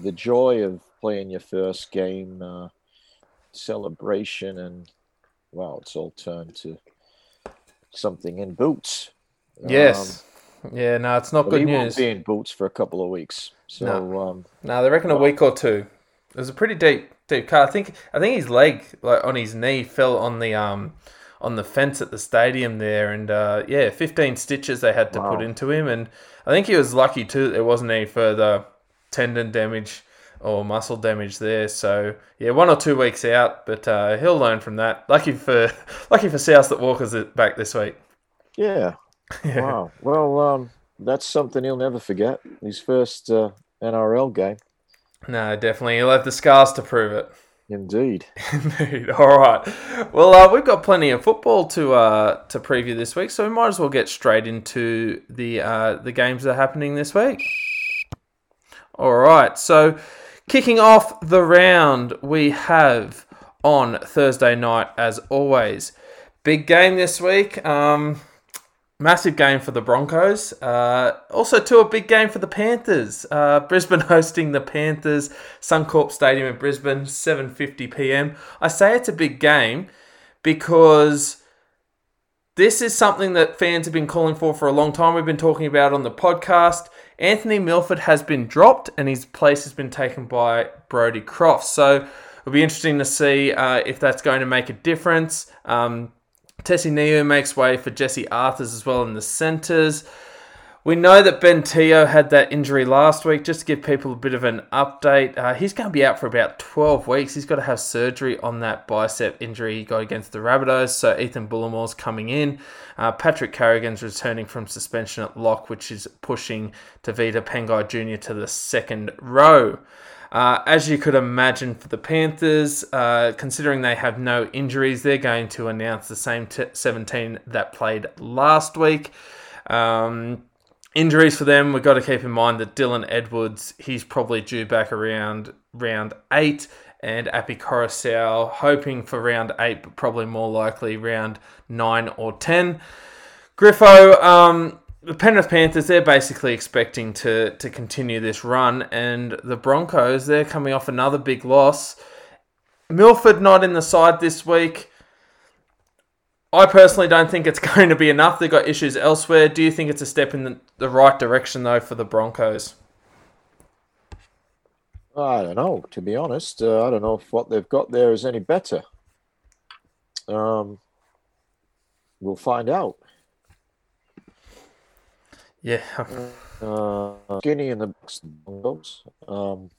The joy of playing your first game, uh, celebration, and wow, it's all turned to something in boots. Yes. Um, yeah, no, it's not good he news. Won't be in boots for a couple of weeks. So, no, um, no they reckon well, a week or two. It was a pretty deep, deep cut. I think, I think his leg, like on his knee, fell on the um on the fence at the stadium there, and uh, yeah, 15 stitches they had to wow. put into him, and I think he was lucky too that there wasn't any further tendon damage or muscle damage there. So yeah, one or two weeks out, but uh, he'll learn from that. Lucky for lucky for South that Walker's back this week. Yeah. yeah. Wow. Well, um, that's something he'll never forget. His first uh, NRL game. No, definitely. He'll have the scars to prove it. Indeed. Indeed. All right. Well, uh, we've got plenty of football to uh, to preview this week, so we might as well get straight into the uh, the games that are happening this week. All right. So, kicking off the round, we have on Thursday night, as always, big game this week. Um, massive game for the Broncos. Uh, also, to a big game for the Panthers. Uh, Brisbane hosting the Panthers, Suncorp Stadium in Brisbane, 7:50 p.m. I say it's a big game because this is something that fans have been calling for for a long time. We've been talking about on the podcast. Anthony Milford has been dropped, and his place has been taken by Brodie Croft. So. It'll be interesting to see uh, if that's going to make a difference. Um, Tesi Niu makes way for Jesse Arthars as well in the centres. We know that Ben Teo had that injury last week. Just to give people a bit of an update, uh, he's going to be out for about 12 weeks. He's got to have surgery on that bicep injury he got against the Rabbitohs. So Ethan Bullemor's coming in. Uh, Patrick Carrigan's returning from suspension at lock, which is pushing Tevita Pangai Jr. to the second row. Uh, as you could imagine for the Panthers, uh, considering they have no injuries, they're going to announce the same t- 17 that played last week. Um, injuries for them, we've got to keep in mind that Dylan Edwards, he's probably due back around round eight, and Api Koroisau hoping for round eight, but probably more likely round nine or ten. Griffo, um, the Penrith Panthers, they're basically expecting to to continue this run, and the Broncos, they're coming off another big loss. Milford not in the side this week. I personally don't think it's going to be enough. They've got issues elsewhere. Do you think it's a step in the, the right direction, though, for the Broncos? I don't know, to be honest. Uh, I don't know if what they've got there is any better. Um, we'll find out. Yeah. uh, Skinny and the Bulldogs. Um,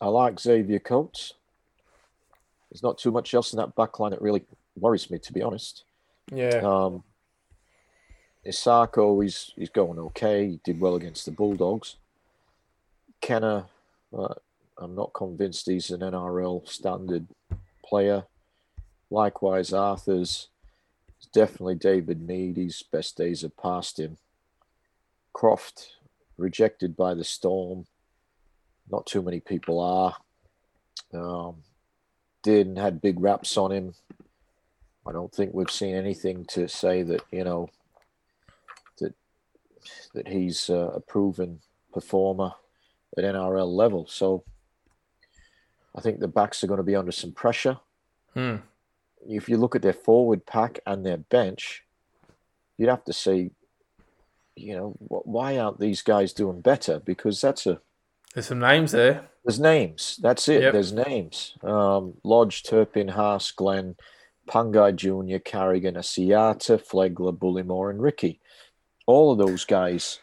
I like Xavier Coates. There's not too much else in that backline that really worries me, to be honest. Yeah. Um, Isaako, he's he's going okay. He did well against the Bulldogs. Kenner, uh, I'm not convinced he's an NRL standard player. Likewise, Arthar's definitely David Mead. His best days have passed him. Croft, rejected by the Storm. Not too many people are. Um, Din had big raps on him. I don't think we've seen anything to say that you know that that he's uh, a proven performer at NRL level. So I think the backs are going to be under some pressure. Hmm if you look at their forward pack and their bench, you'd have to say, you know, why aren't these guys doing better? Because that's a there's some names there. There's names. That's it. Yep. There's names. Um, Lodge, Turpin, Haas, Glenn, Pangai Jr., Carrigan, Asiata, Flegler, Bullemor, and Ricky. All of those guys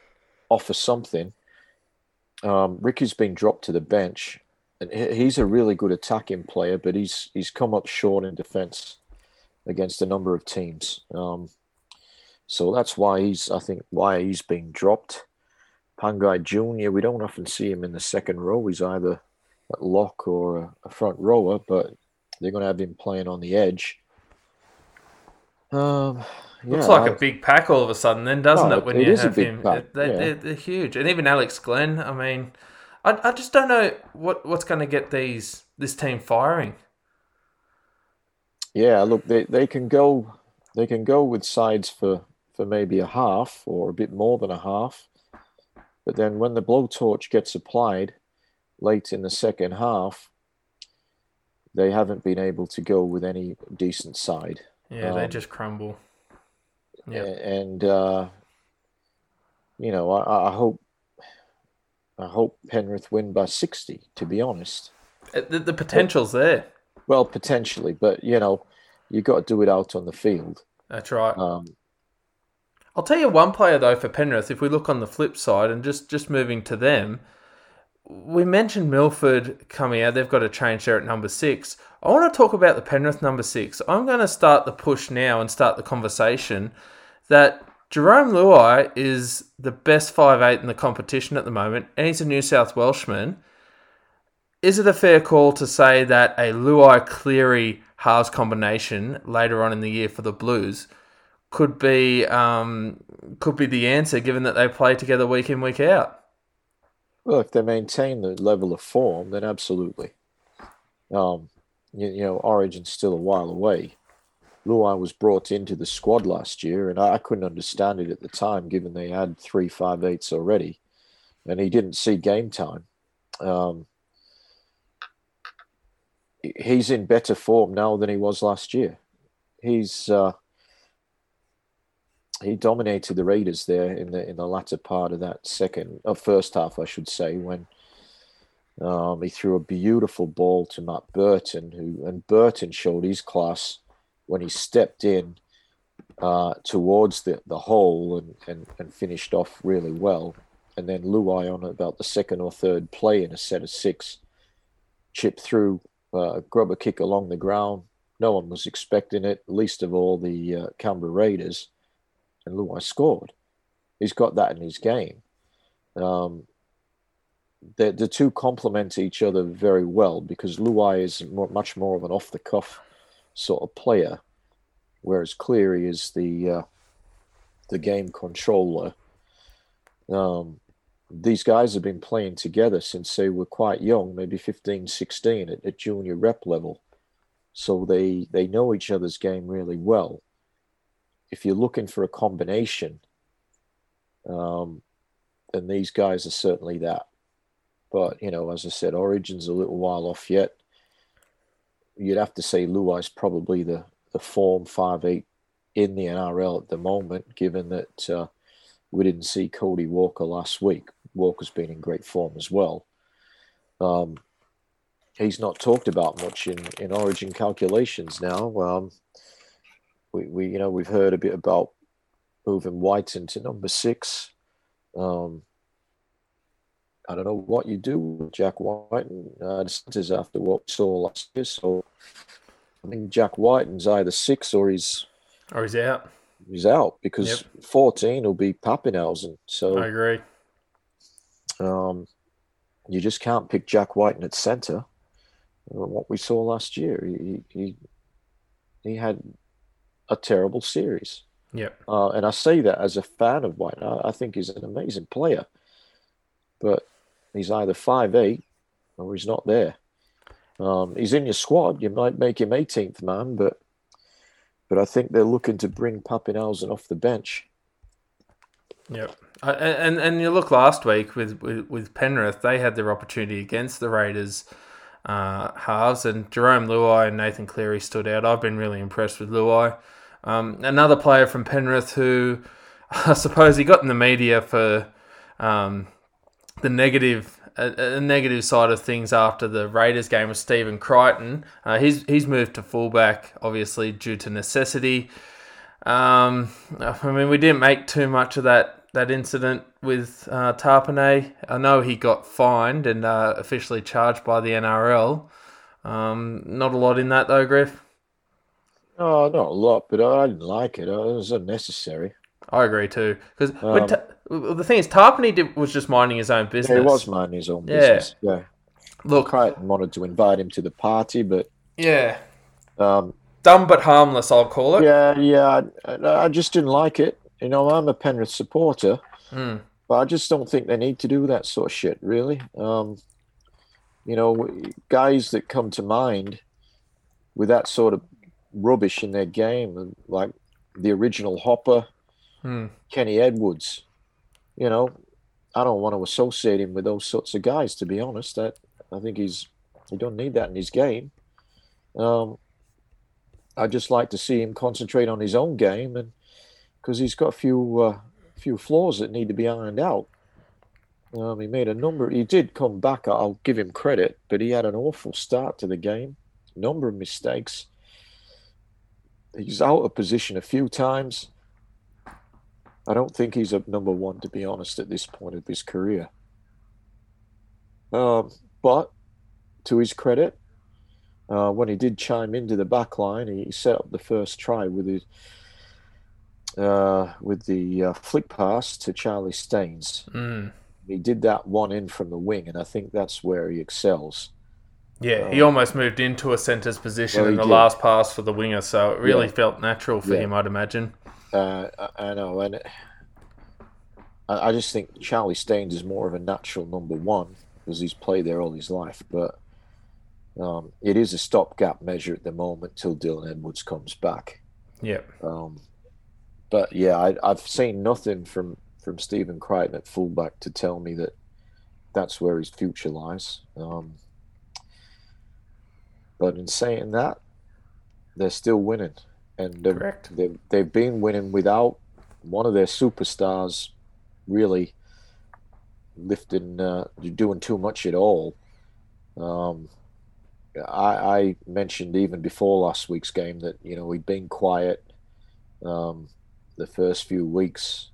offer something. Um, Ricky's been dropped to the bench he's a really good attacking player, but he's he's come up short in defence against a number of teams. Um, so that's why he's I think why he's being dropped. Pangai Junior, we don't often see him in the second row. He's either at lock or a, front rower, but they're going to have him playing on the edge. Um, yeah, Looks like I, a big pack all of a sudden, then, doesn't no, it? When it you have him, yeah. they're, they're huge, and even Alex Glenn. I mean, I, I just don't know what what's going to get these this team firing. Yeah, look, they, they can go they can go with sides for for maybe a half or a bit more than a half, but then when the blowtorch gets applied late in the second half, they haven't been able to go with any decent side. Yeah, um, they just crumble. Yeah, and uh, you know, I, I hope I hope Penrith win by 60, to be honest. Uh, the, the potential's there. Well, potentially, but, you know, you've got to do it out on the field. That's right. Um, I'll tell you one player, though, for Penrith, if we look on the flip side and just, just moving to them, we mentioned Milford coming out. They've got to change there at number six. I want to talk about the Penrith number six. I'm going to start the push now and start the conversation that Jarome Luai is the best five eight in the competition at the moment, and he's a New South Welshman. Is it a fair call to say that a Luai Cleary halves combination later on in the year for the Blues could be um, could be the answer, given that they play together week in week out? Well, if they maintain the level of form, then absolutely. Um, you, you know, Origin's still a while away. Luai was brought into the squad last year, and I, couldn't understand it at the time, given they had three five eights already, and he didn't see game time. Um, he's in better form now than he was last year. He's uh, he dominated the Raiders there in the in the latter part of that second or uh, first half, I should say, when um, he threw a beautiful ball to Matt Burton, who and Burton showed his class when he stepped in uh, towards the, the hole and, and, and finished off really well. And then Luai on about the second or third play in a set of six, chipped through, uh, grubber kick along the ground. No one was expecting it, least of all the uh, Canberra Raiders and Luai scored. He's got that in his game. Um, the the two complement each other very well because Luai is much more of an off the cuff sort of player, whereas Cleary is the uh, the game controller. Um, these guys have been playing together since they were quite young, maybe 15, 16 at, at junior rep level. So they they know each other's game really well if you're looking for a combination, um, then these guys are certainly that. But you know, as I said, Origin's a little while off yet. You'd have to say Luai's probably the the form five eight in the NRL at the moment, given that uh, we didn't see Cody Walker last week. Walker's been in great form as well. Um, he's not talked about much in, in Origin calculations now. Um, we, we you know we've heard a bit about moving Wighton into number six. Um, I don't know what you do with Jack Wighton and uh, centers after what we saw last year. So I think Jack Wighton's either six or he's or he's out. He's out because yep. fourteen will be Papenhuyzen. So I agree. Um, you just can't pick Jack Wighton at center. What we saw last year, he he he had a terrible series. Yeah. Uh, and I say that as a fan of Wighton. I, I, think he's an amazing player, but he's either five eight or he's not there. Um, he's in your squad. You might make him 18th man, but but I think they're looking to bring Papenhuyzen off the bench. Yep. Uh, and and you look last week with, with, with Penrith, they had their opportunity against the Raiders uh, halves, and Jarome Luai and Nathan Cleary stood out. I've been really impressed with Luai. Um, another player from Penrith who I suppose he got in the media for um, the negative a, a, negative side of things after the Raiders game was Stephen Crichton. Uh, he's he's moved to fullback, obviously due to necessity. Um, I mean, we didn't make too much of that that incident with uh, Tapine. I know he got fined and uh, officially charged by the NRL. Um, not a lot in that though, Griff. Oh, not a lot, but I didn't like it. It was unnecessary. I agree too. Because um, ta- the thing is, Tapine did, was just minding his own business. Yeah, he was minding his own business. Yeah. yeah. Look, Crichton wanted to invite him to the party, but yeah, um, dumb but harmless. I'll call it. Yeah, yeah. I, I just didn't like it. You know, I'm a Penrith supporter, mm. but I just don't think they need to do that sort of shit. Really, um, you know, guys that come to mind with that sort of rubbish in their game, like the original Hopper, mm. Kenny Edwards. You know, I don't want to associate him with those sorts of guys. To be honest, that I think he's he don't need that in his game. Um, I just like to see him concentrate on his own game and because he's got a few uh, few flaws that need to be ironed out. Um, he made a number. He did come back. I'll give him credit, but he had an awful start to the game. Number of mistakes. He's out of position a few times. I don't think he's a number one, to be honest, at this point of his career. Um, but to his credit, uh, when he did chime into the back line, he set up the first try with his uh, with the uh, flick pass to Charlie Staines. Mm. He did that one in from the wing, and I think that's where he excels. Yeah, he almost moved into a centre's position Well, in the did. last pass for the winger, so it really Yeah. felt natural for Yeah. him, I'd imagine. Uh, I, I know, and I, I just think Charlie Staines is more of a natural number one because he's played there all his life. But um, it is a stopgap measure at the moment till Dylan Edwards comes back. Yeah, Um, but yeah, I, I've seen nothing from from Stephen Crichton at fullback to tell me that that's where his future lies. Um, but in saying that, they're still winning, and they've, Correct. they've they've been winning without one of their superstars really lifting, uh, doing too much at all. Um, I, I mentioned even before last week's game that you know he'd been quiet um, the first few weeks.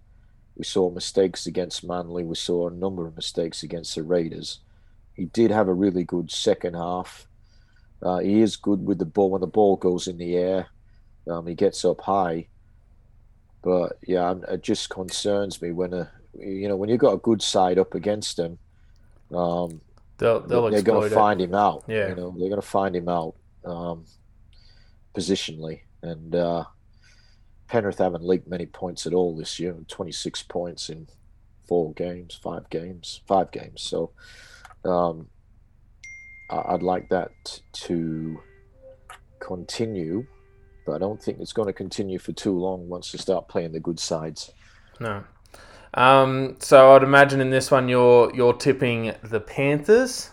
We saw mistakes against Manly. We saw a number of mistakes against the Raiders. He did have a really good second half. Uh, he is good with the ball when the ball goes in the air. Um, he gets up high. But yeah, I'm- it just concerns me when a you know when you've got a good side up against him. Um, they'll they'll they're going to find him out. Yeah. you know they're going to find him out um, positionally, and uh, Penrith haven't leaked many points at all this year. Twenty six points in four games, five games, five games. So um, I'd like that to continue, but I don't think it's going to continue for too long once they start playing the good sides. No. Um, so I'd imagine in this one you're you're tipping the Panthers.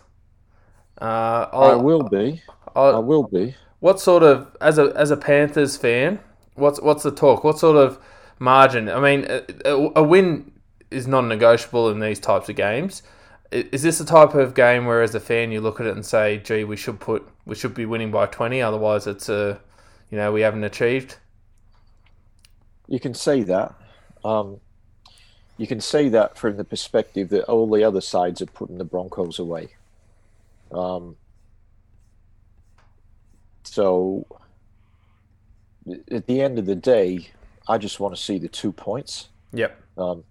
Uh, I I'll, be. I'll- I will be. What sort of as a as a Panthers fan, what's what's the talk? What sort of margin? I mean, a, a, a win is non-negotiable in these types of games. Is this the type of game where, as a fan, you look at it and say, "Gee, we should put we should be winning by twenty, otherwise it's a, you know, we haven't achieved." You can say that. Um, you can say that from the perspective that all the other sides are putting the Broncos away. Um, so, at the end of the day, I just want to see the two points. Yep. Um,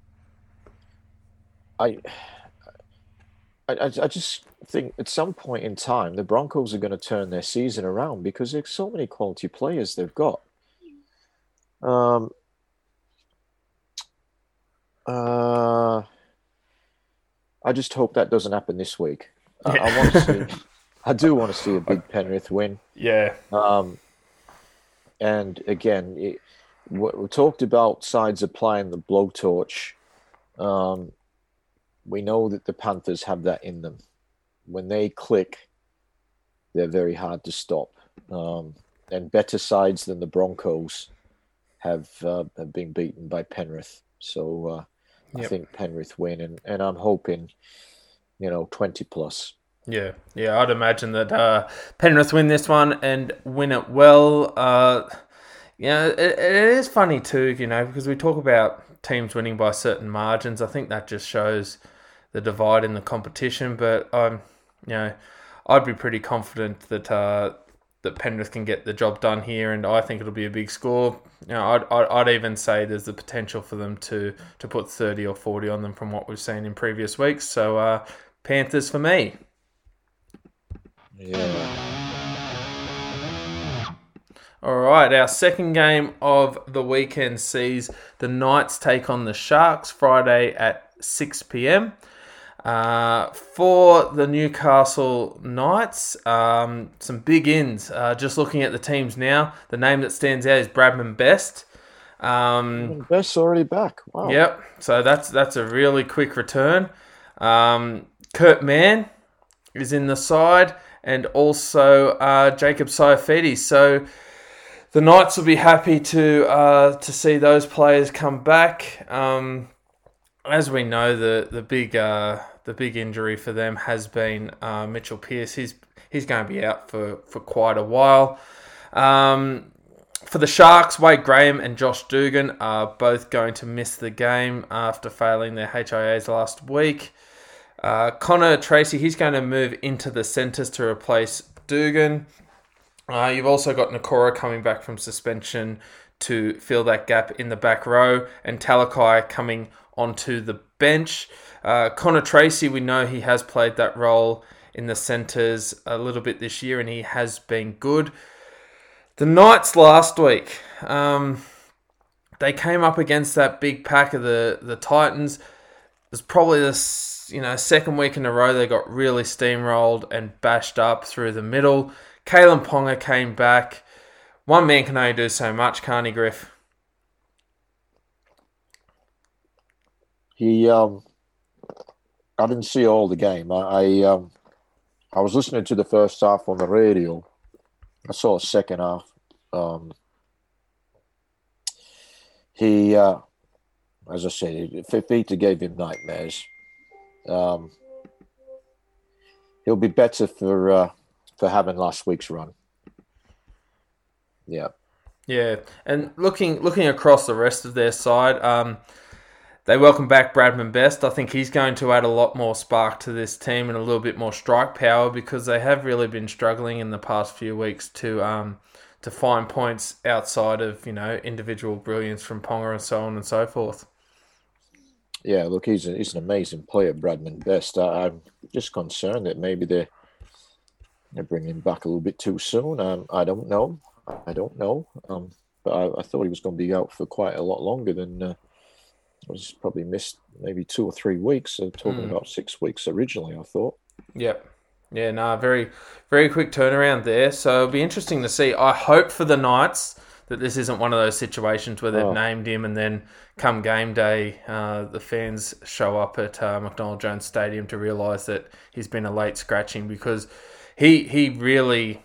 I, I, I just think at some point in time the Broncos are going to turn their season around because there's so many quality players they've got. Um, uh, I just hope that doesn't happen this week. I, I want to see. I do want to see a big Penrith win. Yeah. Um, and again, it, we, we talked about sides applying the blowtorch. Um, we know that the Panthers have that in them. When they click, they're very hard to stop. Um, and better sides than the Broncos have uh, have been beaten by Penrith. So uh, I Yep. think Penrith win, and, and I'm hoping, you know, twenty plus. Yeah, yeah, I'd imagine that uh, Penrith win this one and win it well. Uh, yeah, it, it is funny too, you know, because we talk about teams winning by certain margins. I think that just shows the divide in the competition. But um, you know, I'd be pretty confident that uh, that Penrith can get the job done here, and I think it'll be a big score. You know, I'd, I'd, I'd even say there's the potential for them to to put thirty or forty on them from what we've seen in previous weeks. So uh, Panthers for me. Yeah. All right, our second game of the weekend sees the Knights take on the Sharks Friday at 6 p.m. Uh, for the Newcastle Knights, um, some big ins. Uh, just looking at the teams now, the name that stands out is Bradman Best. Um, Best's already back. Wow. Yep. So that's that's a really quick return. Um, Kurt Mann is in the side, and also uh, Jacob Saifiti. So the Knights will be happy to uh, to see those players come back. Um, as we know, the the big uh, the big injury for them has been uh, Mitchell Pearce. He's he's going to be out for, for quite a while. Um, for the Sharks, Wade Graham and Josh Dugan are both going to miss the game after failing their HIAs last week. Uh, Connor Tracey, he's going to move into the centres to replace Dugan. Uh, you've also got Nikora coming back from suspension to fill that gap in the back row, and Talakai coming onto the bench. Uh, Connor Tracey, we know he has played that role in the centres a little bit this year, and he has been good. The Knights last week, um, they came up against that big pack of the the Titans. It was probably the you know second week in a row they got really steamrolled and bashed up through the middle. Kalyn Ponga came back. One man can only do so much, can't Griff? He, um, I didn't see all the game. I, I, um, I was listening to the first half on the radio. I saw a second half. Um, he, uh, as I said, Fifita gave him nightmares. Um, he'll be better for uh, for having last week's run. Yeah. Yeah, and looking looking across the rest of their side, um, they welcome back Bradman Best. I think he's going to add a lot more spark to this team and a little bit more strike power because they have really been struggling in the past few weeks to um, to find points outside of you know individual brilliance from Ponga and so on and so forth. Yeah, look, he's a, he's an amazing player, Bradman Best. I, am just concerned that maybe they're they're bringing him back a little bit too soon. Um, I don't know. I don't know. Um, but I, I, thought he was going to be out for quite a lot longer than. Uh, I was probably missed maybe two or three weeks. Uh, talking mm. about six weeks originally, I thought. Yep. Yeah, no, very, very quick turnaround there. So it'll be interesting to see. I hope for the Knights that this isn't one of those situations where they've oh. named him and then come game day, uh, the fans show up at uh, McDonald Jones Stadium to realise that he's been a late scratching because he he really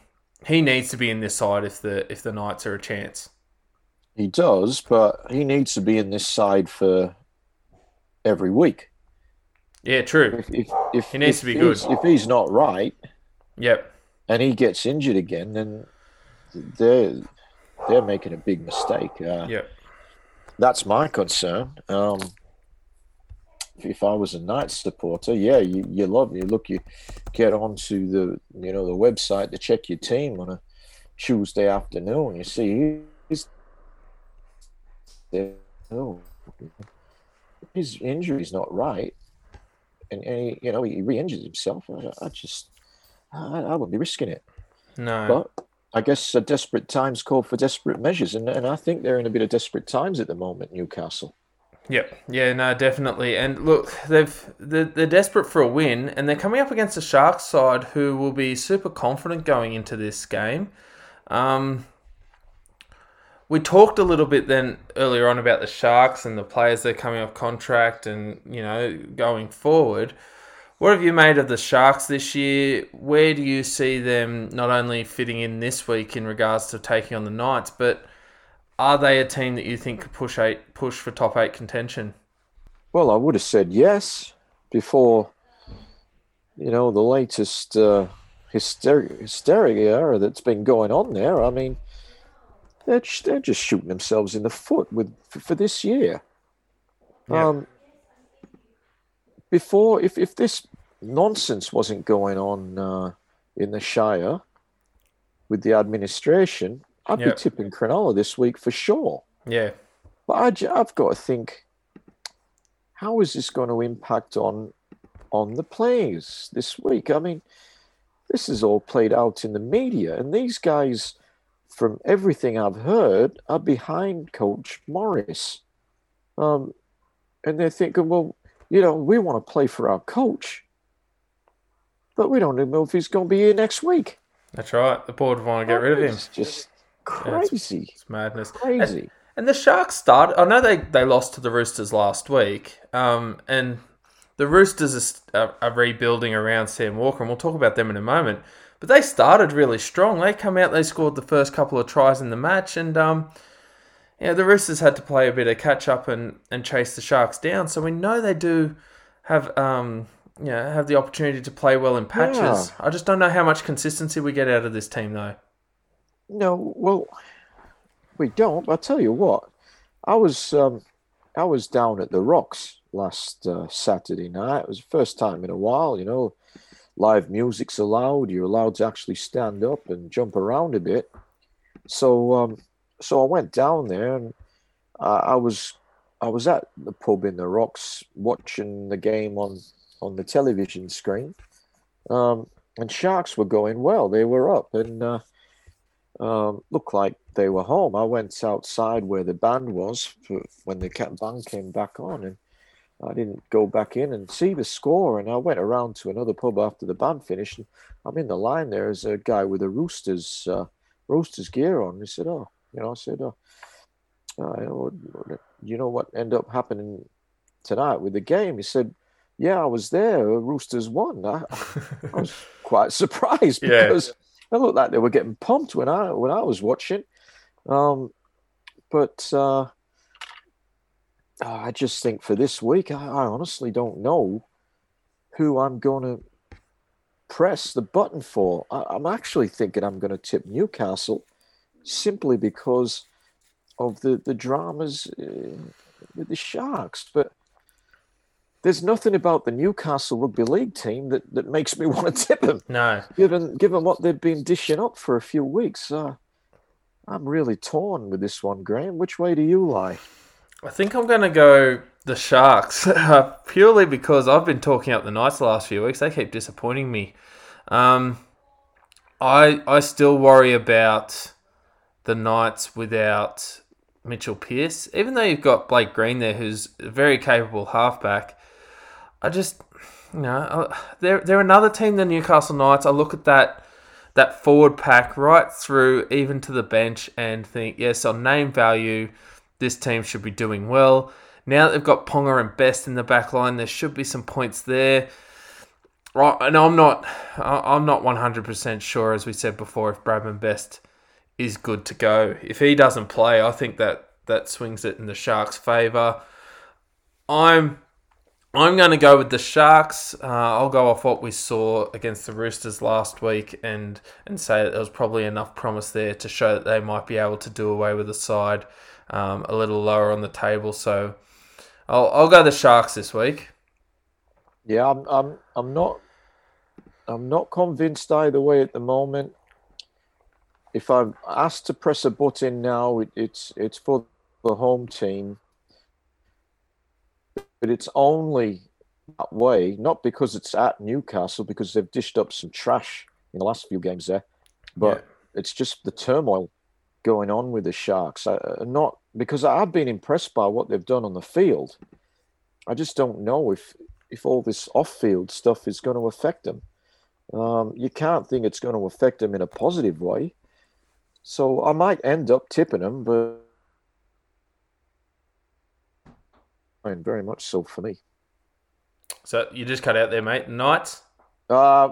he needs to be in this side if the if the Knights are a chance. He does, but he needs to be in this side for every week. Yeah, true. If, if, if he needs if to be good. If he's not right, yep, and he gets injured again, then they're they're making a big mistake. Uh, yep, that's my concern. Um, if I was a Knights supporter, yeah, you, you love you look you get onto the you know the website to check your team on a Tuesday afternoon. You see Oh, his injury's not right, and, and he, you know he re-injures himself. I, I just I, I wouldn't be risking it. No, but I guess a desperate times call for desperate measures, and and I think they're in a bit of desperate times at the moment, Newcastle. Yep. Yeah. No. Definitely. And look, they've they're, they're desperate for a win, and they're coming up against a Sharks side who will be super confident going into this game. Um, we talked a little bit then earlier on about the Sharks and the players that are coming off contract, and you know going forward. What have you made of the Sharks this year? Where do you see them not only fitting in this week in regards to taking on the Knights, but are they a team that you think could push eight push for top eight contention? Well, I would have said yes before. You know the latest uh, hysteria, hysteria that's been going on there. I mean, they're just, they're just shooting themselves in the foot with for, for this year. Yeah. Um, before, if if this nonsense wasn't going on uh, in the Shire with the administration, I'd yep. be tipping Cronulla this week for sure. Yeah. But I, have got to think, how is this going to impact on on the players this week? I mean, this is all played out in the media, and these guys, from everything I've heard, are behind Coach Morris. Um, and they're thinking, well, you know, we want to play for our coach, but we don't know if he's going to be here next week. That's right. The board want to get rid of him. It's just Crazy. Yeah, it's, it's, madness. Crazy. And, and, the Sharks start. I know they, they lost to the Roosters last week. Um, and the Roosters are, are, rebuilding around Sam Walker, and we'll talk about them in a moment. But they started really strong. They come out, they scored the first couple of tries in the match, and um, yeah, the Roosters had to play a bit of catch up and, and chase the Sharks down. So we know they do have um, yeah have the opportunity to play well in patches. Yeah. I just don't know how much consistency we get out of this team though. No, well, we don't. I tell you what, I was um, I was down at the Rocks last uh, Saturday night. It was the first time in a while, you know. Live music's allowed. You're allowed to actually stand up and jump around a bit. So, um, so I went down there and I, I was, I was at the pub in the Rocks watching the game on on the television screen. Um, and Sharks were going well. They were up and uh, um, looked like they were home. I went outside where the band was for, when the band came back on, and I didn't go back in and see the score. And I went around to another pub after the band finished. And I'm in the line. There's a guy with a Roosters uh, Roosters gear on. He said, "Oh, you know," I said, "Oh, uh, you know what ended up happening tonight with the game?" He said, "Yeah, I was there. Roosters won." I, I was quite surprised because. Yeah it looked like they were getting pumped when I when I was watching. Um, but uh, I just think for this week, I, I honestly don't know who I'm going to press the button for. I, am actually thinking I'm going to tip Newcastle simply because of the the dramas uh, with the Sharks, but there's nothing about the Newcastle Rugby League team that, that makes me want to tip them. No. Given given what they've been dishing up for a few weeks. Uh, I'm really torn with this one, Graham. Which way do you lie? I think I'm going to go the Sharks, uh, purely because I've been talking up the Knights the last few weeks. They keep disappointing me. Um, I I still worry about the Knights without Mitchell Pearce, even though you've got Blake Green there, who's a very capable halfback. I just, you know, they're they're another team than Newcastle Knights. I look at that that forward pack right through, even to the bench, and think, yes, on name value, this team should be doing well. Now that they've got Ponga and Best in the back line, there should be some points there. Right, and I'm not, I'm not 100% sure, as we said before, if Bradman Best is good to go. If he doesn't play, I think that that swings it in the Sharks' favour. I'm I'm going to go with the Sharks. Uh, I'll go off what we saw against the Roosters last week and, and say that there was probably enough promise there to show that they might be able to do away with the side um, a little lower on the table. So I'll, I'll go the Sharks this week. Yeah, I'm, I'm, I'm not I'm not convinced either way at the moment. If I'm asked to press a button now, it, it's it's for the home team but it's only that way, not because it's at Newcastle, because they've dished up some trash in the last few games there, but yeah. it's just the turmoil going on with the Sharks. I, uh, not because I've been impressed by what they've done on the field. I just don't know if if all this off-field stuff is going to affect them. Um, you can't think it's going to affect them in a positive way. So I might end up tipping them, but and very much so for me. So you just cut out there, mate. Knights. Uh,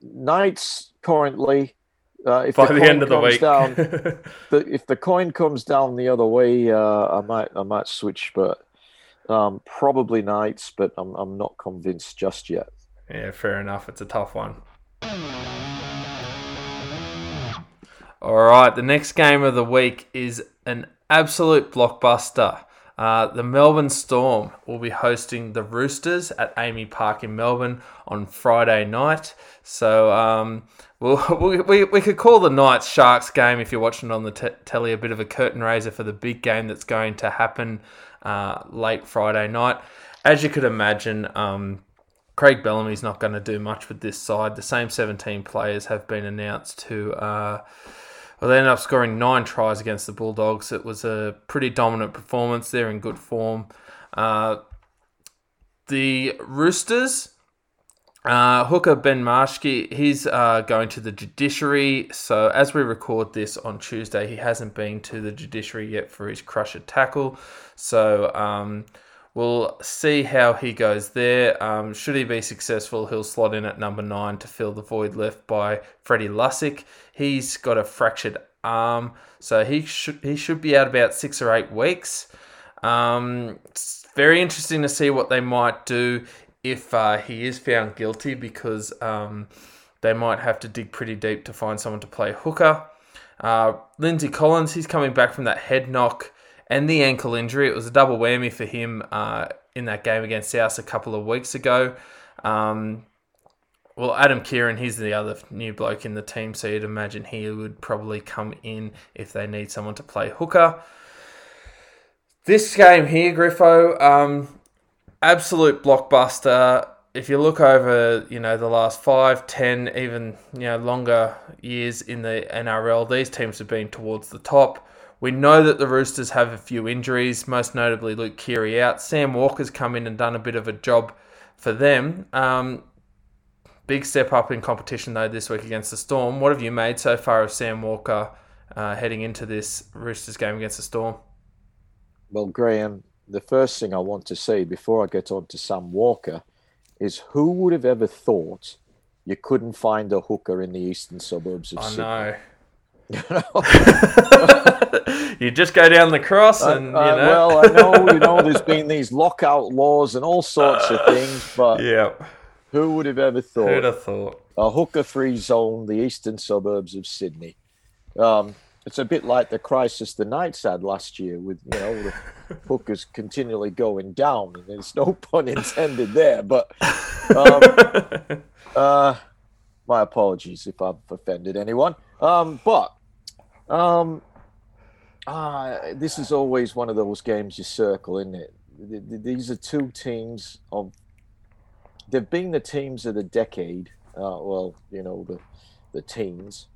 Knights currently. Uh, if By the, the end of the week, down, the, if the coin comes down the other way, uh, I might I might switch, but um, probably Knights. But I'm I'm not convinced just yet. Yeah, fair enough. It's a tough one. All right, the next game of the week is an absolute blockbuster. Uh, the Melbourne Storm will be hosting the Roosters at AAMI Park in Melbourne on Friday night. So um, we'll, we, we, we could call the Knights Sharks game if you're watching it on the t- telly a bit of a curtain raiser for the big game that's going to happen uh, late Friday night. As you could imagine, um, Craig Bellamy's not going to do much with this side. The same 17 players have been announced to. Uh, well, they ended up scoring nine tries against the Bulldogs. It was a pretty dominant performance. They're in good form. Uh, the Roosters, uh, Hooker Ben Marschke, he's uh, going to the judiciary. So as we record this on Tuesday, he hasn't been to the judiciary yet for his crusher tackle. So um, We'll see how he goes there. Um, should he be successful, he'll slot in at number nine to fill the void left by Freddie Lussick. He's got a fractured arm, so he should he should be out about six or eight weeks. Um, it's very interesting to see what they might do if uh, he is found guilty, because um, they might have to dig pretty deep to find someone to play hooker. Uh, Lindsay Collins, he's coming back from that head knock and the ankle injury. It was a double whammy for him uh, in that game against South a couple of weeks ago. Um, well, Adam Keighran, he's the other new bloke in the team, so you'd imagine he would probably come in if they need someone to play hooker. This game here, Griffo, um, absolute blockbuster. If you look over, you know, the last five, ten, even you know longer years in the NRL, these teams have been towards the top. We know that the Roosters have a few injuries, most notably Luke Keary out. Sam Walker's come in and done a bit of a job for them. Um, Big step up in competition though this week against the Storm. What have you made so far of Sam Walker uh, heading into this Roosters game against the Storm? Well, Graham, the first thing I want to say before I get on to Sam Walker is who would have ever thought you couldn't find a hooker in the eastern suburbs of I Sydney? I know. you just go down the cross, and Uh, you know. well, I know you know there's been these lockout laws and all sorts of things, but yeah. Who would have ever thought Who'd have thought? a hooker-free zone, the eastern suburbs of Sydney? Um, it's a bit like the crisis the Knights had last year, with you know the hookers continually going down. And there's no pun intended there, but um, uh, my apologies if I've offended anyone. Um, but um, uh, this is always one of those games you circle, isn't it? Th- th- These are two teams of. They've been the teams of the decade. Uh, well, you know the the teens.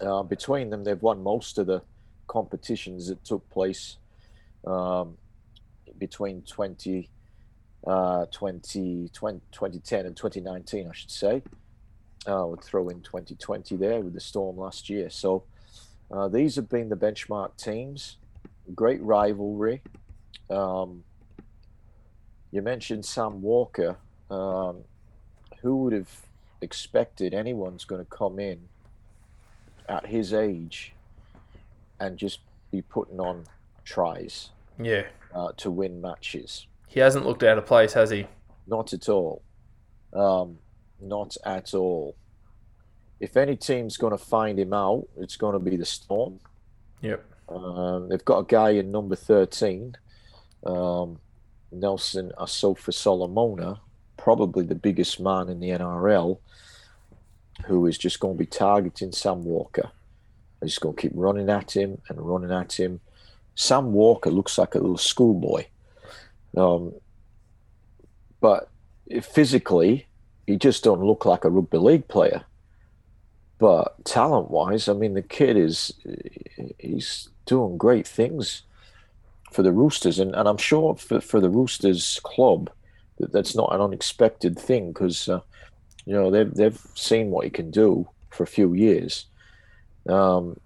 Uh, between them, they've won most of the competitions that took place um, between 20, uh, 20, 20, 2010 and 2019, I should say. Uh, I would throw in 2020 there with the Storm last year. So uh, these have been the benchmark teams. Great rivalry. Um, you mentioned Sam Walker. Um, who would have expected anyone's going to come in at his age and just be putting on tries Yeah. uh, to win matches? He hasn't looked out of place, has he? Not at all. Um, not at all. If any team's going to find him out, it's going to be the Storm. Yep. Um, they've got a guy in number 13, um, Nelson Asofa Solomona, probably the biggest man in the NRL, who is just going to be targeting Sam Walker. They're just going to keep running at him and running at him. Sam Walker looks like a little schoolboy. Um, but physically, he just don't look like a rugby league player. But talent wise, I mean, the kid is he's doing great things for the Roosters, and, and I'm sure for, for the Roosters club that that's not an unexpected thing because uh, you know they've they've seen what he can do for a few years. Um,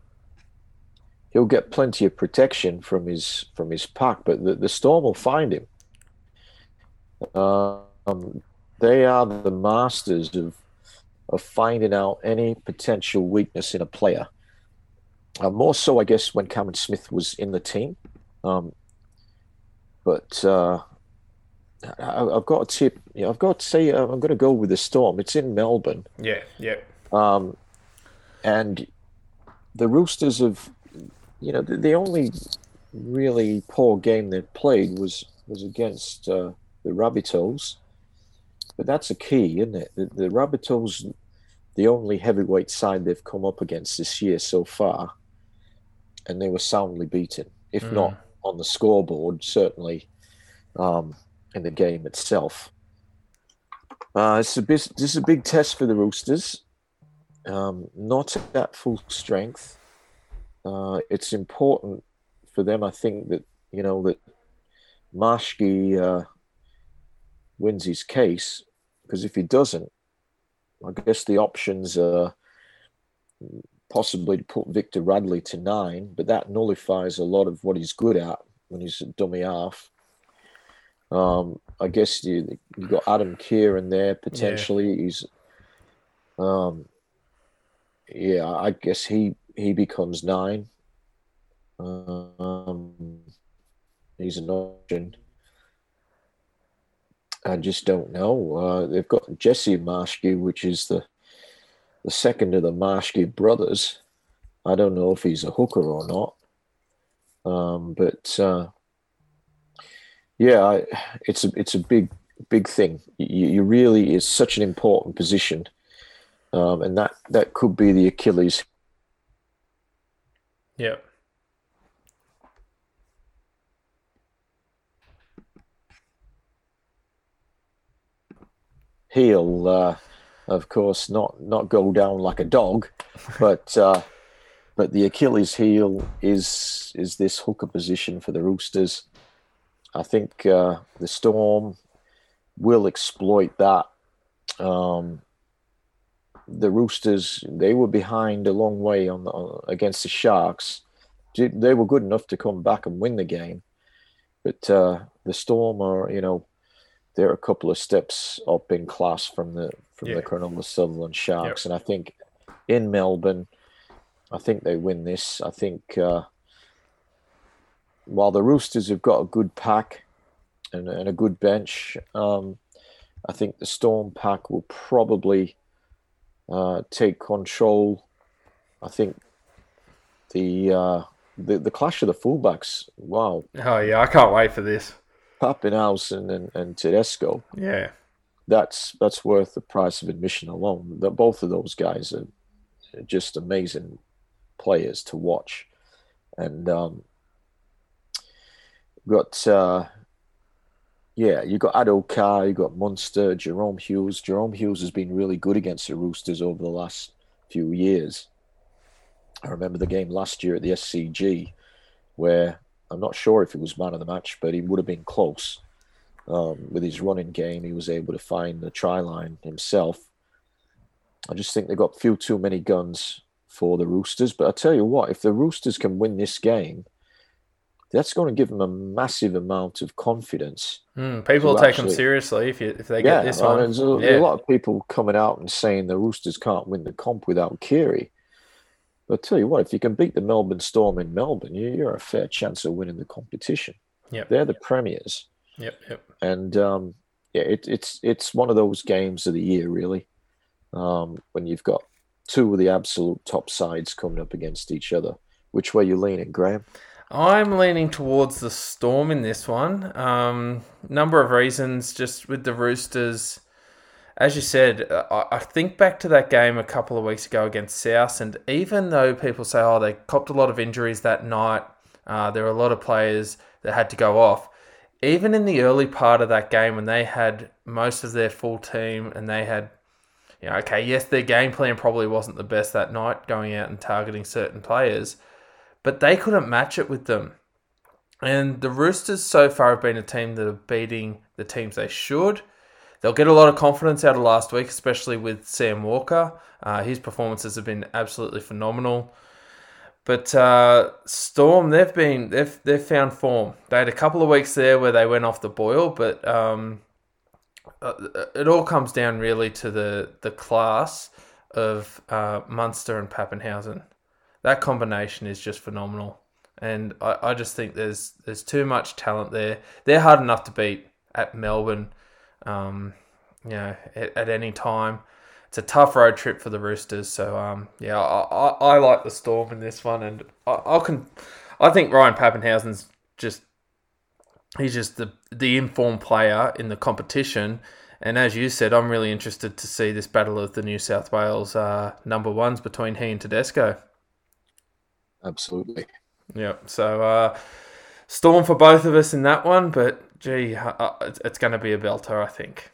he'll get plenty of protection from his from his pack, but the, the Storm will find him. Um, they are the masters of of finding out any potential weakness in a player. Uh, more so, I guess, when Cameron Smith was in the team. Um, but uh, I, I've got a tip. You know, I've got to say, uh, I'm going to go with the Storm. It's in Melbourne, Yeah. Yep. um, and the Roosters have, you know, the, the only really poor game they played was was against uh, the Rabbitohs. But that's a key, isn't it? The, the Rabbitohs, the only heavyweight side they've come up against this year so far, and they were soundly beaten. If Mm. not on the scoreboard, certainly um, in the game itself. Uh, it's a bis- this is a big test for the Roosters. Um, not at full strength. Uh, it's important for them, I think, that you know that Marschke uh, wins his case because if he doesn't, I guess the options are possibly to put Victor Radley to nine, but that nullifies a lot of what he's good at when he's a dummy half. Um, I guess you you got Adam Keighran there potentially. He's, um, yeah, I guess he he becomes nine. Um, he's an option. I just don't know. Uh, they've got Jesse Marschke, which is the the second of the Marschke brothers. I don't know if he's a hooker or not. Um, but uh, yeah, I, it's a it's a big big thing. You, you really is such an important position, um, and that that could be the Achilles. Yeah. He'll, uh, of course, not not go down like a dog, but uh, but the Achilles heel is is this hooker position for the Roosters. I think uh, the Storm will exploit that. Um, the Roosters they were behind a long way on, on against the Sharks. They were good enough to come back and win the game, but uh, the Storm are you know they're a couple of steps up in class from the from yeah. the Cronulla Sutherland Sharks, yep. and I think in Melbourne, I think they win this. I think uh, while the Roosters have got a good pack and, and a good bench, um, I think the Storm pack will probably uh, take control. I think the, uh, the the clash of the fullbacks. Wow! Oh yeah, I can't wait for this. Papenhuyzen and, and Tedesco. Yeah. That's that's worth the price of admission alone. The, both of those guys are just amazing players to watch. And um, got uh, yeah, you got Addo-Carr, you got Munster, Jahrome Hughes. Jahrome Hughes has been really good against the Roosters over the last few years. I remember the game last year at the SCG where I'm not sure if he was man of the match, but he would have been close. Um, with his running game, he was able to find the try line himself. I just think they've got a few too many guns for the Roosters. But I tell you what, if the Roosters can win this game, that's going to give them a massive amount of confidence. Mm, people take actually, them seriously if you, if they yeah, get this one. There's a, yeah. a, lot of people coming out and saying the Roosters can't win the comp without Keary. But I tell you what, if you can beat the Melbourne Storm in Melbourne, you're a fair chance of winning the competition. Yep. They're the premiers. Yep, yep. And um, yeah, it, it's it's one of those games of the year, really, um, when you've got two of the absolute top sides coming up against each other. Which way you leaning, Graham? I'm leaning towards the Storm in this one. Um, number of reasons, just with the Roosters as you said, uh, I think back to that game a couple of weeks ago against South, and even though people say, oh, they copped a lot of injuries that night, uh, there were a lot of players that had to go off. Even in the early part of that game, when they had most of their full team and they had, you know, okay, yes, their game plan probably wasn't the best that night, going out and targeting certain players, but they couldn't match it with them. And the Roosters so far have been a team that are beating the teams they should They'll get a lot of confidence out of last week, especially with Sam Walker. Uh, his performances have been absolutely phenomenal. But uh, Storm, they've been they've they've found form. They had a couple of weeks there where they went off the boil, but um, uh, it all comes down really to the the class of uh, Munster and Papenhuyzen. That combination is just phenomenal, and I, I just think there's there's too much talent there. They're hard enough to beat at Melbourne um, you know, at, at, any time. It's a tough road trip for the Roosters, so um, yeah, I, I, I, like the Storm in this one, and I, I can, I think Ryan Papenhuyzen's just he's just the the informed player in the competition. And as you said, I'm really interested to see this battle of the New South Wales uh, number ones between he and Tedesco. Absolutely. Yep. So uh, storm for both of us in that one, but gee, uh, it's going to be a belter, I think.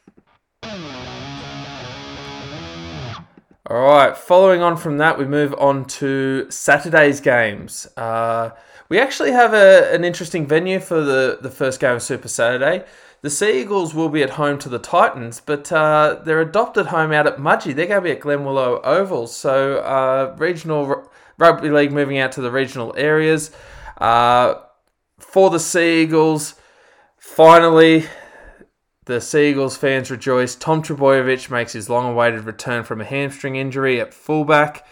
All right, following on from that, we move on to Saturday's games. Uh, we actually have a, an interesting venue for the, the first game of Super Saturday. The Sea Eagles will be at home to the Titans, but uh, adopted home out at Mudgee. They're going to be at Glenwillow Oval. So, uh, regional r- rugby league moving out to the regional areas. Uh, for the Sea Eagles, Finally, the Seagulls fans rejoice. Tom Trbojevic makes his long awaited return from a hamstring injury at fullback.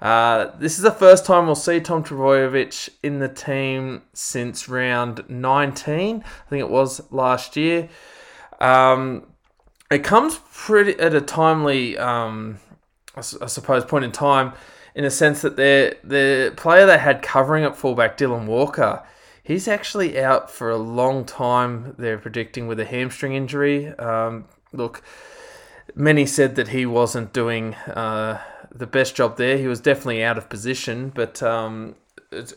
Uh, this is the first time we'll see Tom Trbojevic in the team since round 19. I think it was last year. Um, it comes pretty at a timely, um, I, I suppose, point in time in a sense that the player they had covering at fullback, Dylan Walker, he's actually out for a long time. They're predicting with a hamstring injury. Um, look, many said that he wasn't doing uh, the best job there. He was definitely out of position, but um, it's,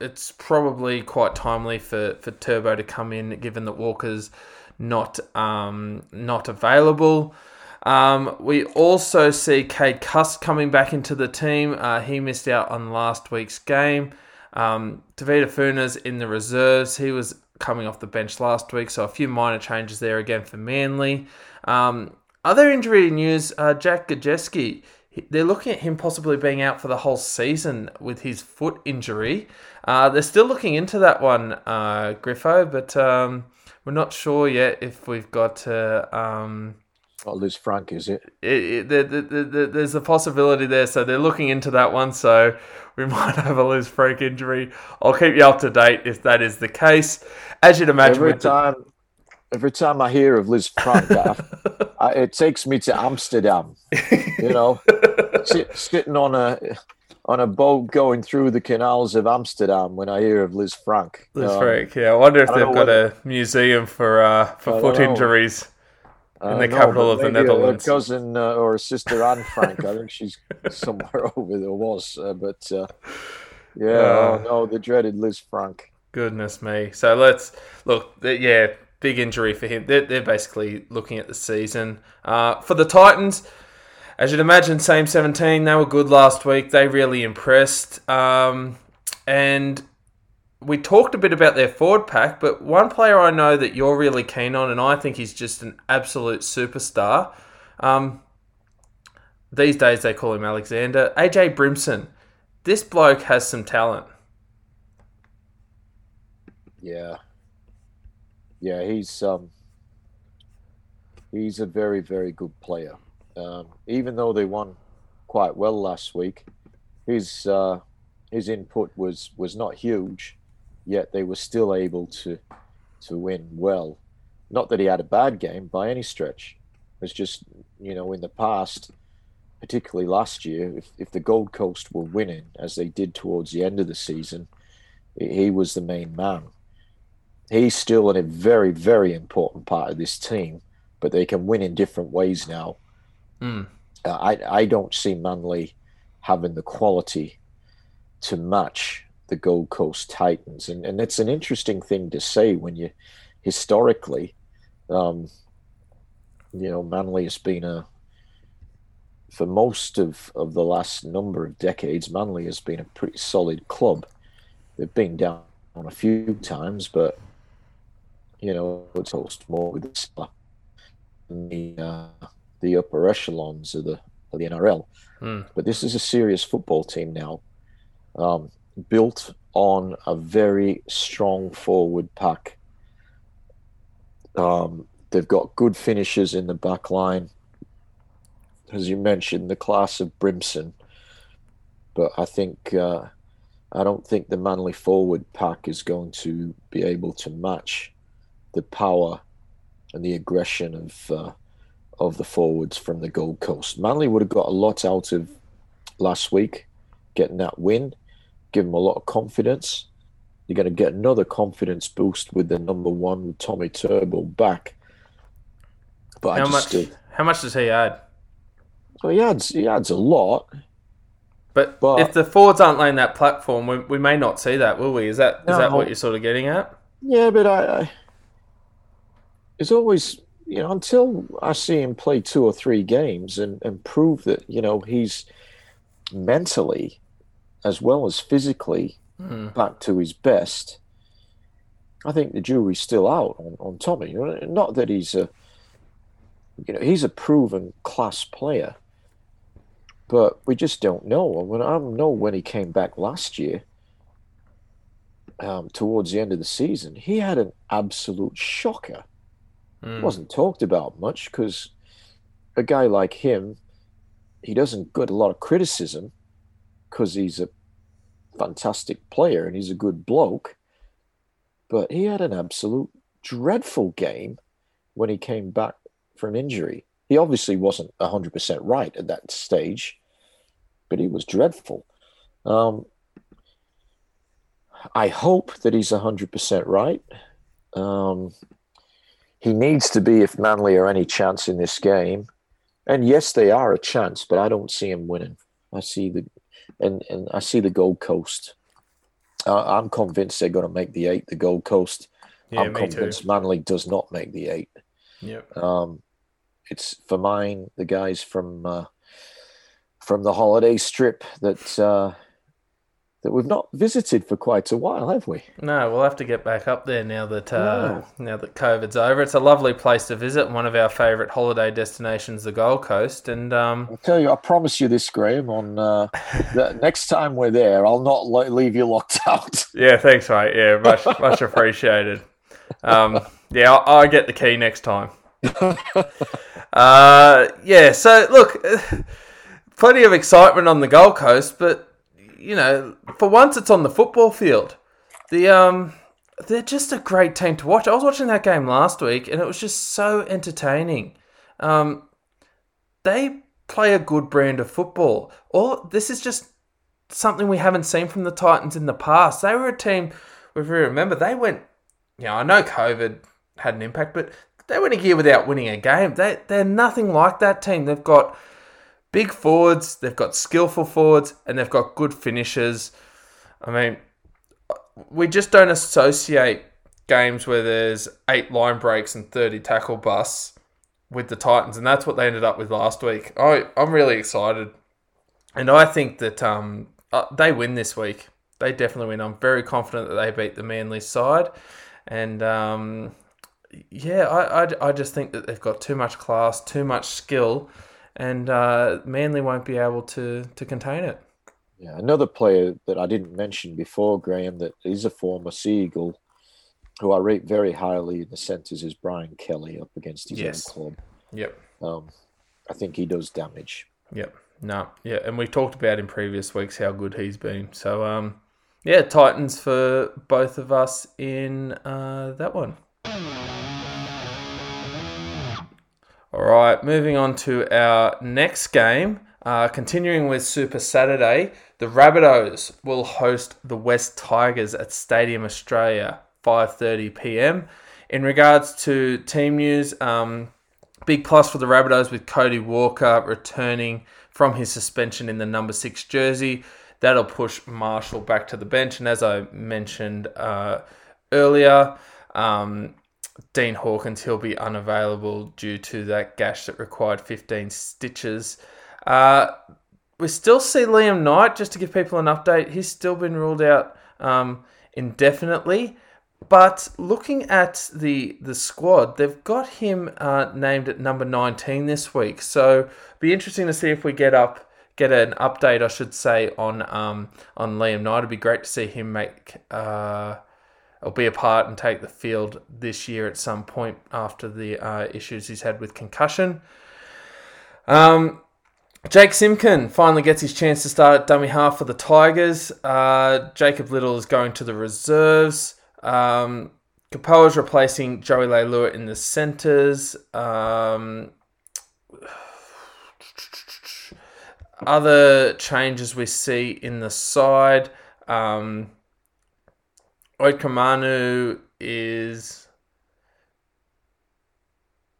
it's probably quite timely for, for Turbo to come in, given that Walker's not um, not available. Um, we also see Cade Cust coming back into the team. Uh, he missed out on last week's game. Um, Funas in the reserves. He was coming off the bench last week, so a few minor changes there again for Manly. Um, other injury news: uh, Jack Gosiewski. They're looking at him possibly being out for the whole season with his foot injury. Uh, they're still looking into that one, uh, Griffo, but um, we're not sure yet if we've got. to. um, not Lisfranc, is it? it, it the, the, the, there's a possibility there, so they're looking into that one. So we might have a Lisfranc injury. I'll keep you up to date if that is the case. As you'd imagine, every time, the... every time I hear of Liz Lisfranc, it takes me to Amsterdam. You know, sit, sitting on a on a boat going through the canals of Amsterdam when I hear of Lisfranc. Liz um, Frank, yeah. I wonder if they've got a museum for uh, for foot injuries in the capital of the Netherlands. A cousin uh, or sister Anne Frank. I think she's somewhere over there was, uh, but uh, yeah, uh, oh, no, the dreaded Liz Frank. Goodness me! So let's look. Yeah, big injury for him. They're, they're basically looking at the season uh, for the Titans. As you'd imagine, same 17. They were good last week. They really impressed. Um, and we talked a bit about their forward pack, but one player I know that you're really keen on, and I think he's just an absolute superstar. Um, these days they call him Alexander. AJ Brimson. This bloke has some talent. Yeah. Yeah, he's um he's a very, very good player. Um, even though they won quite well last week, his uh, his input was was not huge yet they were still able to to win well. Not that he had a bad game by any stretch. It's just you know in the past, particularly last year, if if the Gold Coast were winning as they did towards the end of the season, he was the main man. He's still in a very very important part of this team, but they can win in different ways now. Mm. Uh, I I don't see Manly having the quality to match the Gold Coast Titans, and and it's an interesting thing to say when you historically, um, you know, Manly has been a for most of, of the last number of decades, Manly has been a pretty solid club. They've been down on a few times, but you know, it's host more with the uh, the upper echelons of the of the NRL. Mm. But this is a serious football team now. Um, built on a very strong forward pack. Um, they've got good finishes in the back line. As you mentioned, the class of Brimson. But I think uh, I don't think the Manly forward pack is going to be able to match the power and the aggression of uh, of the forwards from the Gold Coast. Manly would have got a lot out of last week, getting that win give them a lot of confidence. You're going to get another confidence boost with the number one with Tommy Turbo back. But how much? Still, how much does he add? So he adds he adds a lot. But, but if the Fords aren't laying that platform, we, we may not see that, will we? Is that is no, that what you're sort of getting at? Yeah, but I, I it's always you know until I see him play two or three games and and prove that you know he's mentally as well as physically mm. back to his best, I think the jury's still out on, on Tommy. Not that he's a, you know, he's a proven class player, but we just don't know. When I don't know when he came back last year, um, towards the end of the season, he had an absolute shocker. Mm. wasn't talked about much because a guy like him, he doesn't get a lot of criticism because he's a fantastic player and he's a good bloke. But he had an absolute dreadful game when he came back from injury. He obviously wasn't 100% right at that stage. but he was dreadful. Um, I hope that he's 100% right. Um, he needs to be if Manly are any chance in this game. And yes, they are a chance, but I don't see him winning. I see the and, and I see the Gold Coast. Uh, I'm convinced they're going to make the eight. The Gold Coast. Yeah, I'm convinced too. Manly does not make the eight. Yep. Um, it's for mine the guys from uh, from the holiday strip that uh, that we've not visited for quite a while, have we? No, we'll have to get back up there now that uh, now that COVID's over. It's a lovely place to visit. One of our favourite holiday destinations, the Gold Coast, and um, I'll tell you, I promise you this, Graham. On uh, the next time we're there, I'll not lo- leave you locked out. yeah, thanks, mate. Yeah, much much appreciated. Um, yeah, I'll, I'll get the key next time. Uh, yeah, so look, plenty of excitement on the Gold Coast, but you know, for once it's on the football field. The um, they're just a great team to watch. I was watching that game last week, and it was just so entertaining. Um, they play a good brand of football. All this is just something we haven't seen from the Titans in the past. They were a team. If you remember, they went. You know, I know COVID had an impact, but they went a year without winning a game. They they're nothing like that team. They've got big forwards, they've got skillful forwards, and they've got good finishers. I mean, we just don't associate games where there's eight line breaks and thirty tackle busts with the Titans, and that's what they ended up with last week. I I'm really excited, and I think that um uh, they win this week. They definitely win. I'm very confident that they beat the Manly side, and um yeah, I, I, I just think that they've got too much class, too much skill, and uh, Manly won't be able to to contain it. Yeah, another player that I didn't mention before, Graham, that is a former Seagull, who I rate very highly in the centres, is Brian Kelly up against his Yes. own club. Yep, Um, I think he does damage. yep, no, yeah, and we talked about in previous weeks how good he's been. So um, yeah, Titans for both of us in uh, that one. All right, moving on to our next game. Uh, continuing with Super Saturday, the Rabbitohs will host the West Tigers at Stadium Australia, 5:30 p.m. In regards to team news, um, big plus for the Rabbitohs with Cody Walker returning from his suspension in the number six jersey. That'll push Marshall back to the bench, and as I mentioned uh, earlier, um, Dean Hawkins, he'll be unavailable due to that gash that required 15 stitches. Uh, we still see Liam Knight, just to give people an update, he's still been ruled out um, indefinitely. But looking at the the squad, they've got him uh, named at number 19 this week. So be interesting to see if we get up get an update, I should say, on um, on Liam Knight. It'd be great to see him make uh, or be a part and take the field this year at some point after the uh, issues he's had with concussion. Um, Jake Simkin finally gets his chance to start dummy half for the Tigers. Uh, Jacob Liddle is going to the reserves. Um, is replacing Joey Leilua in the centres. Um, other changes we see in the side. Um, Oikamanu is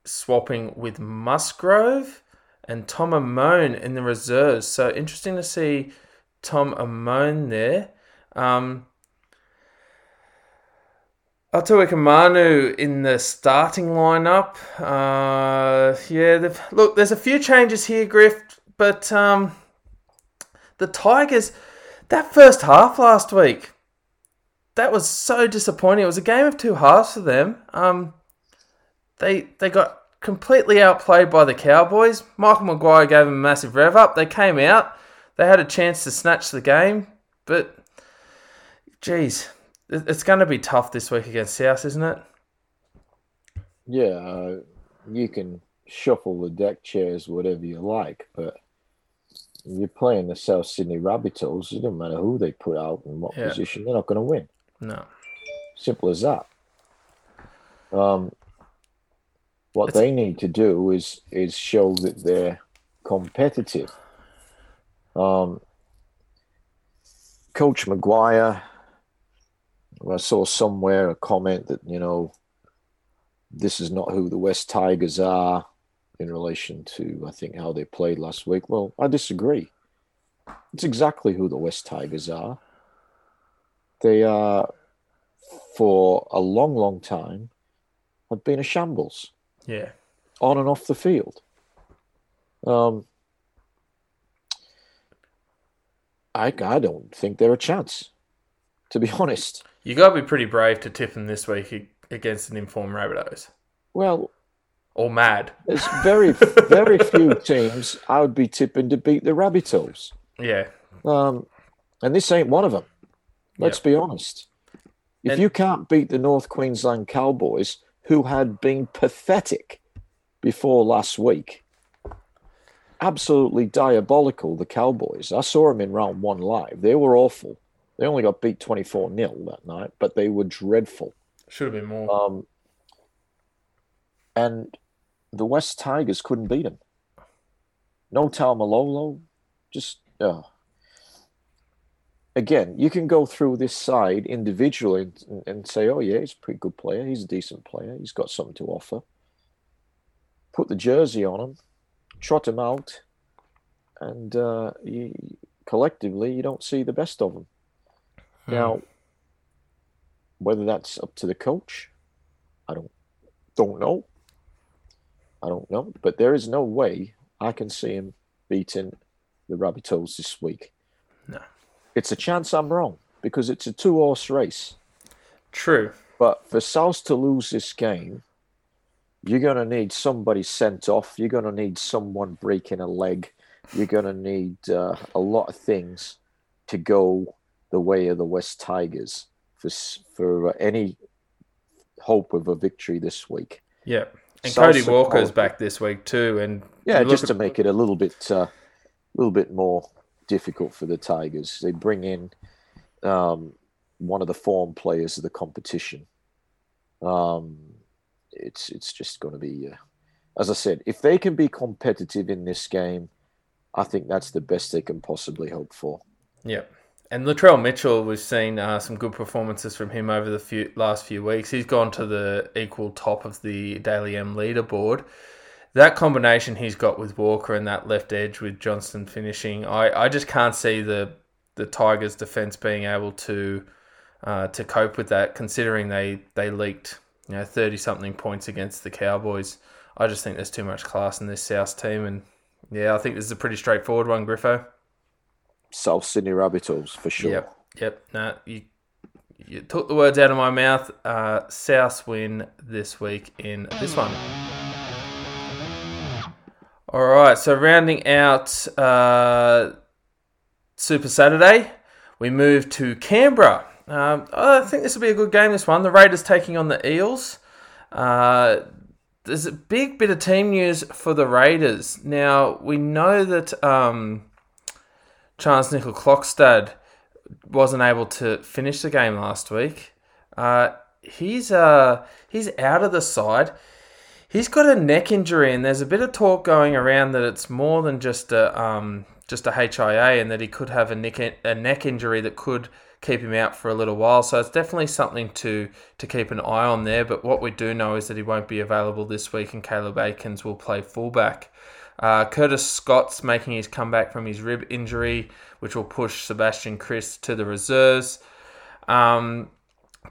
swapping with Musgrove and Tom Amone in the reserves. So interesting to see Tom Amone there. Um, Utoikamanu in the starting lineup. Uh, yeah, look, there's a few changes here, Griff, but um, the Tigers, that first half last week, that was so disappointing. It was a game of two halves for them. Um, they they got completely outplayed by the Cowboys. Michael Maguire gave them a massive rev up. They came out. They had a chance to snatch the game, but geez, it's going to be tough this week against South, isn't it? Yeah, uh, you can shuffle the deck chairs, whatever you like, but you're playing the South Sydney Rabbitohs. It doesn't matter who they put out and what Yeah. position; they're not going to win. No. Simple as that. Um, what they need to do is is show that they're competitive. Um, Coach Maguire, I saw somewhere a comment that, you know, this is not who the West Tigers are in relation to, I think, how they played last week. Well, I disagree. It's exactly who the West Tigers are. They are, for a long, long time, have been a shambles. Yeah. On and off the field. Um, I, I don't think they're a chance, to be honest. You got to be pretty brave to tip them this week against an informed Rabbitohs. Well, or mad. There's very, very few teams I would be tipping to beat the Rabbitohs. Yeah. Um, and this ain't one of them. Let's yep. be honest. If and, you can't beat the North Queensland Cowboys, who had been pathetic before last week, absolutely diabolical, the Cowboys. I saw them in round one live. They were awful. They only got beat 24 0 that night, but they were dreadful. Should have been more. Um, and the West Tigers couldn't beat them. No Taumalolo, just uh. Again, you can go through this side individually and, and, say, "Oh yeah, he's a pretty good player. He's a decent player. He's got something to offer." Put the jersey on him, trot him out, and uh, you, collectively, you don't see the best of them. Hmm. Now, whether that's up to the coach, I don't don't know. I don't know, but there is no way I can see him beating the Rabbitohs this week. No. It's a chance I'm wrong because it's a two horse race. True. But for South to lose this game, you're going to need somebody sent off. You're going to need someone breaking a leg. You're going to need uh, a lot of things to go the way of the West Tigers for, for any hope of a victory this week. Yeah. And Cody Walker's back this week too, and yeah, just at... to make it a little bit, a uh, little bit more difficult for the Tigers. They bring in um, one of the form players of the competition. Um, it's it's just going to be, uh, as I said, if they can be competitive in this game, I think that's the best they can possibly hope for. Yeah. And Latrell Mitchell, we've seen uh, some good performances from him over the few, last few weeks. He's gone to the equal top of the Dally M leaderboard. That combination he's got with Walker and that left edge with Johnston finishing, I, I just can't see the the Tigers' defense being able to uh, to cope with that, considering they they leaked you know thirty something points against the Cowboys. I just think there's too much class in this South team, and yeah, I think this is a pretty straightforward one, Griffo. South Sydney Rabbitohs for sure. Yep, yep. No, you you took the words out of my mouth. Uh, South win this week in this one. All right, so rounding out uh, Super Saturday, we move to Canberra. Um, I think this will be a good game. This one, the Raiders taking on the Eels. Uh, there's a big bit of team news for the Raiders. Now we know that um, Charnze Nicoll-Klokstad wasn't able to finish the game last week. Uh, he's uh, he's out of the side. He's got a neck injury, and there's a bit of talk going around that it's more than just a um, just a HIA, and that he could have a neck a neck injury that could keep him out for a little while. So it's definitely something to to keep an eye on there. But what we do know is that he won't be available this week, and Caleb Aikins will play fullback. Uh, Curtis Scott's making his comeback from his rib injury, which will push Sebastian Kris to the reserves. Um,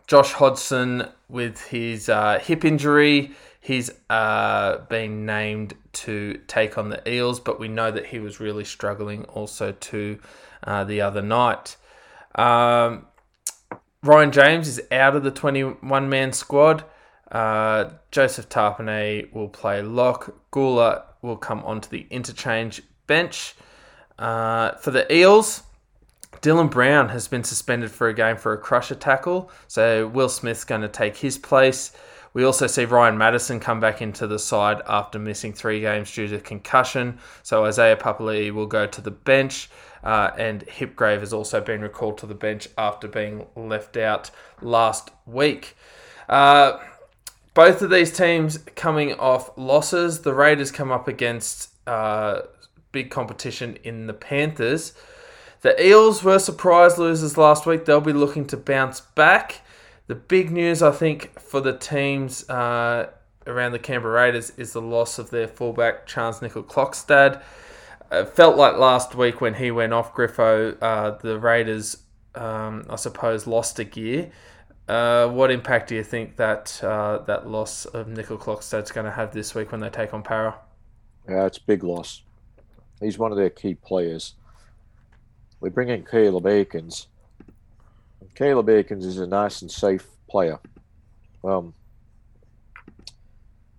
Josh Hodgson with his uh, hip injury, he's uh, been named to take on the Eels, but we know that he was really struggling also to uh, the other night. Um, Ryan James is out of the 21 man squad. Uh, Joseph Tapine will play lock. Guler will come onto the interchange bench. Uh, for the Eels, Dylan Brown has been suspended for a game for a crusher tackle, so Will Smith's going to take his place. We also see Ryan Matterson come back into the side after missing three games due to concussion. So Isaiah Papali'i will go to the bench, uh, and Hipgrave has also been recalled to the bench after being left out last week. Uh, both of these teams coming off losses. The Raiders come up against uh, big competition in the Panthers. The Eels were surprise losers last week. They'll be looking to bounce back. The big news, I think, for the teams uh, around the Canberra Raiders is the loss of their fullback, Charnze Nicoll-Klokstad. It felt like last week when he went off Griffo, uh, the Raiders, um, I suppose, lost a gear. Uh, what impact do you think that uh, that loss of Nicoll-Klokstad's going to have this week when they take on Parra? Yeah, it's a big loss. He's one of their key players. We bring in Caleb Aikins. Caleb Aikins is a nice and safe player. Um,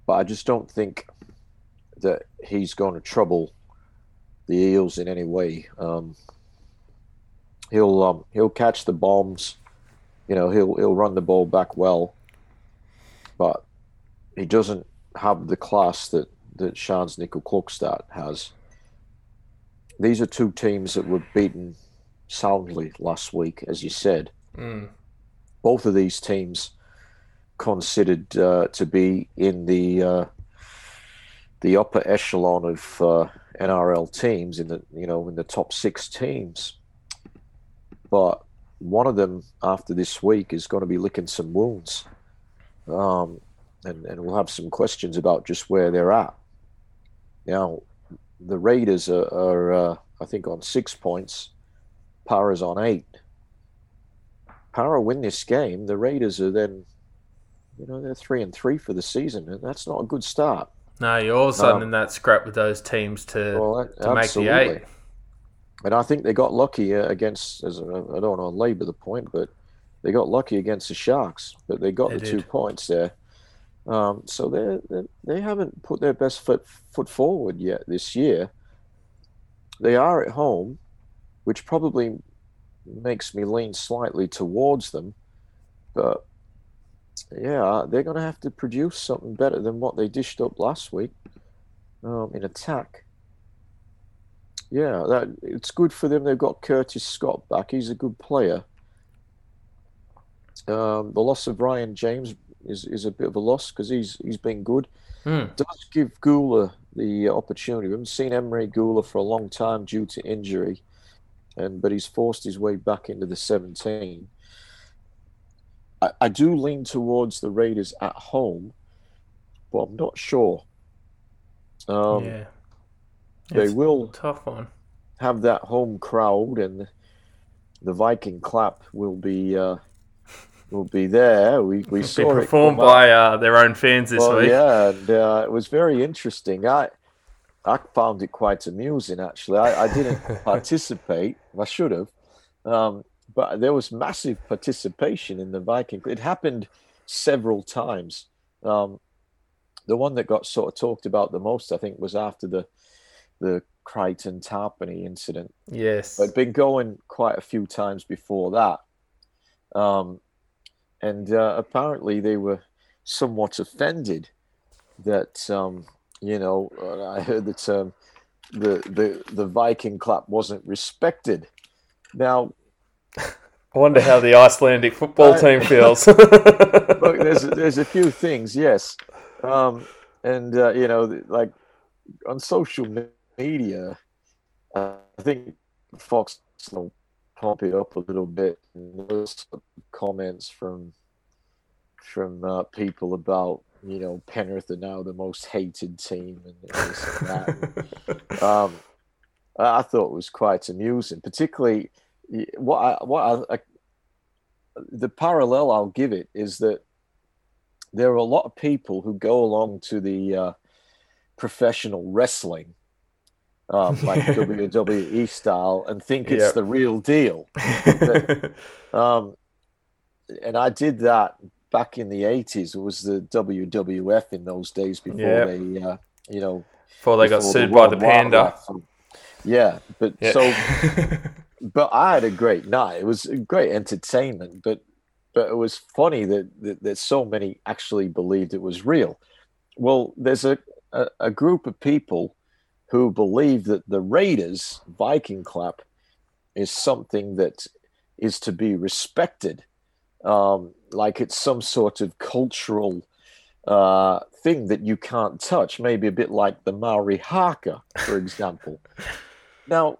but I just don't think that he's going to trouble the Eels in any way. Um, he'll um, he'll catch the bombs you know, he'll he'll run the ball back well, but he doesn't have the class that that Charnze Nicoll-Klokstad has. These are two teams that were beaten soundly last week, as you said. Mm. Both of these teams considered uh, to be in the uh, the upper echelon of uh, NRL teams in the you know in the top six teams, but one of them after this week is going to be licking some wounds. Um, and, and we'll have some questions about just where they're at. Now, the Raiders are, are uh, I think, on six points. Parra's on eight. Parra win this game. The Raiders are then, you know, they're three and three for the season, and that's not a good start. No, you're all of a sudden in that scrap with those teams to, well, to make the eight. And I think they got lucky uh, against. As I don't want to labour the point, but they got lucky against the Sharks. But they got they the did. two points there. Um, so they they haven't put their best foot foot forward yet this year. They are at home, which probably makes me lean slightly towards them. But yeah, they're going to have to produce something better than what they dished up last week um, in attack yeah, that it's good for them. They've got Curtis Scott back. He's a good player. Um, the loss of Ryan James is, is a bit of a loss because he's he's been good. Mm. Does give Guler the opportunity. We haven't seen Emre Guler for a long time due to injury, and but he's forced his way back into the 17. I, I do lean towards the Raiders at home, but I'm not sure. Um, yeah they will tough one. Have that home crowd, and the Viking clap will be uh, will be there. We we It'll saw performed by uh, their own fans this well, week. Yeah, and uh, it was very interesting. I I found it quite amusing actually. I, I didn't participate. I should have, um, but there was massive participation in the Viking. It happened several times. Um, the one that got sort of talked about the most, I think, was after the the Crichton Tapine incident. Yes. I'd been going quite a few times before that. Um, and uh, apparently they were somewhat offended that, um, you know, I heard that um, the, the, the Viking clap wasn't respected. Now, I wonder how the Icelandic football I, team feels. look, there's, there's a few things, yes. Um, and, uh, you know, like on social media, uh, I think Fox pump it up a little bit. Comments from from uh, people about you know Penrith are now the most hated team and this and that. um, I thought was quite amusing, particularly what I, what I, I, the parallel I'll give it is that there are a lot of people who go along to the uh, professional wrestling um, like WWE style and think it's the real deal. but, um, and I did that back in the 80s. It was the WWF in those days before they, uh, you know, before they before got sued the by the Panda. Yeah, but so, but I had a great night. It was great entertainment, but but it was funny that, that, that so many actually believed it was real. Well, there's a, a, a group of people who believe that the Raiders Viking clap is something that is to be respected, um, like it's some sort of cultural uh, thing that you can't touch, maybe a bit like the Maori haka, for example. now,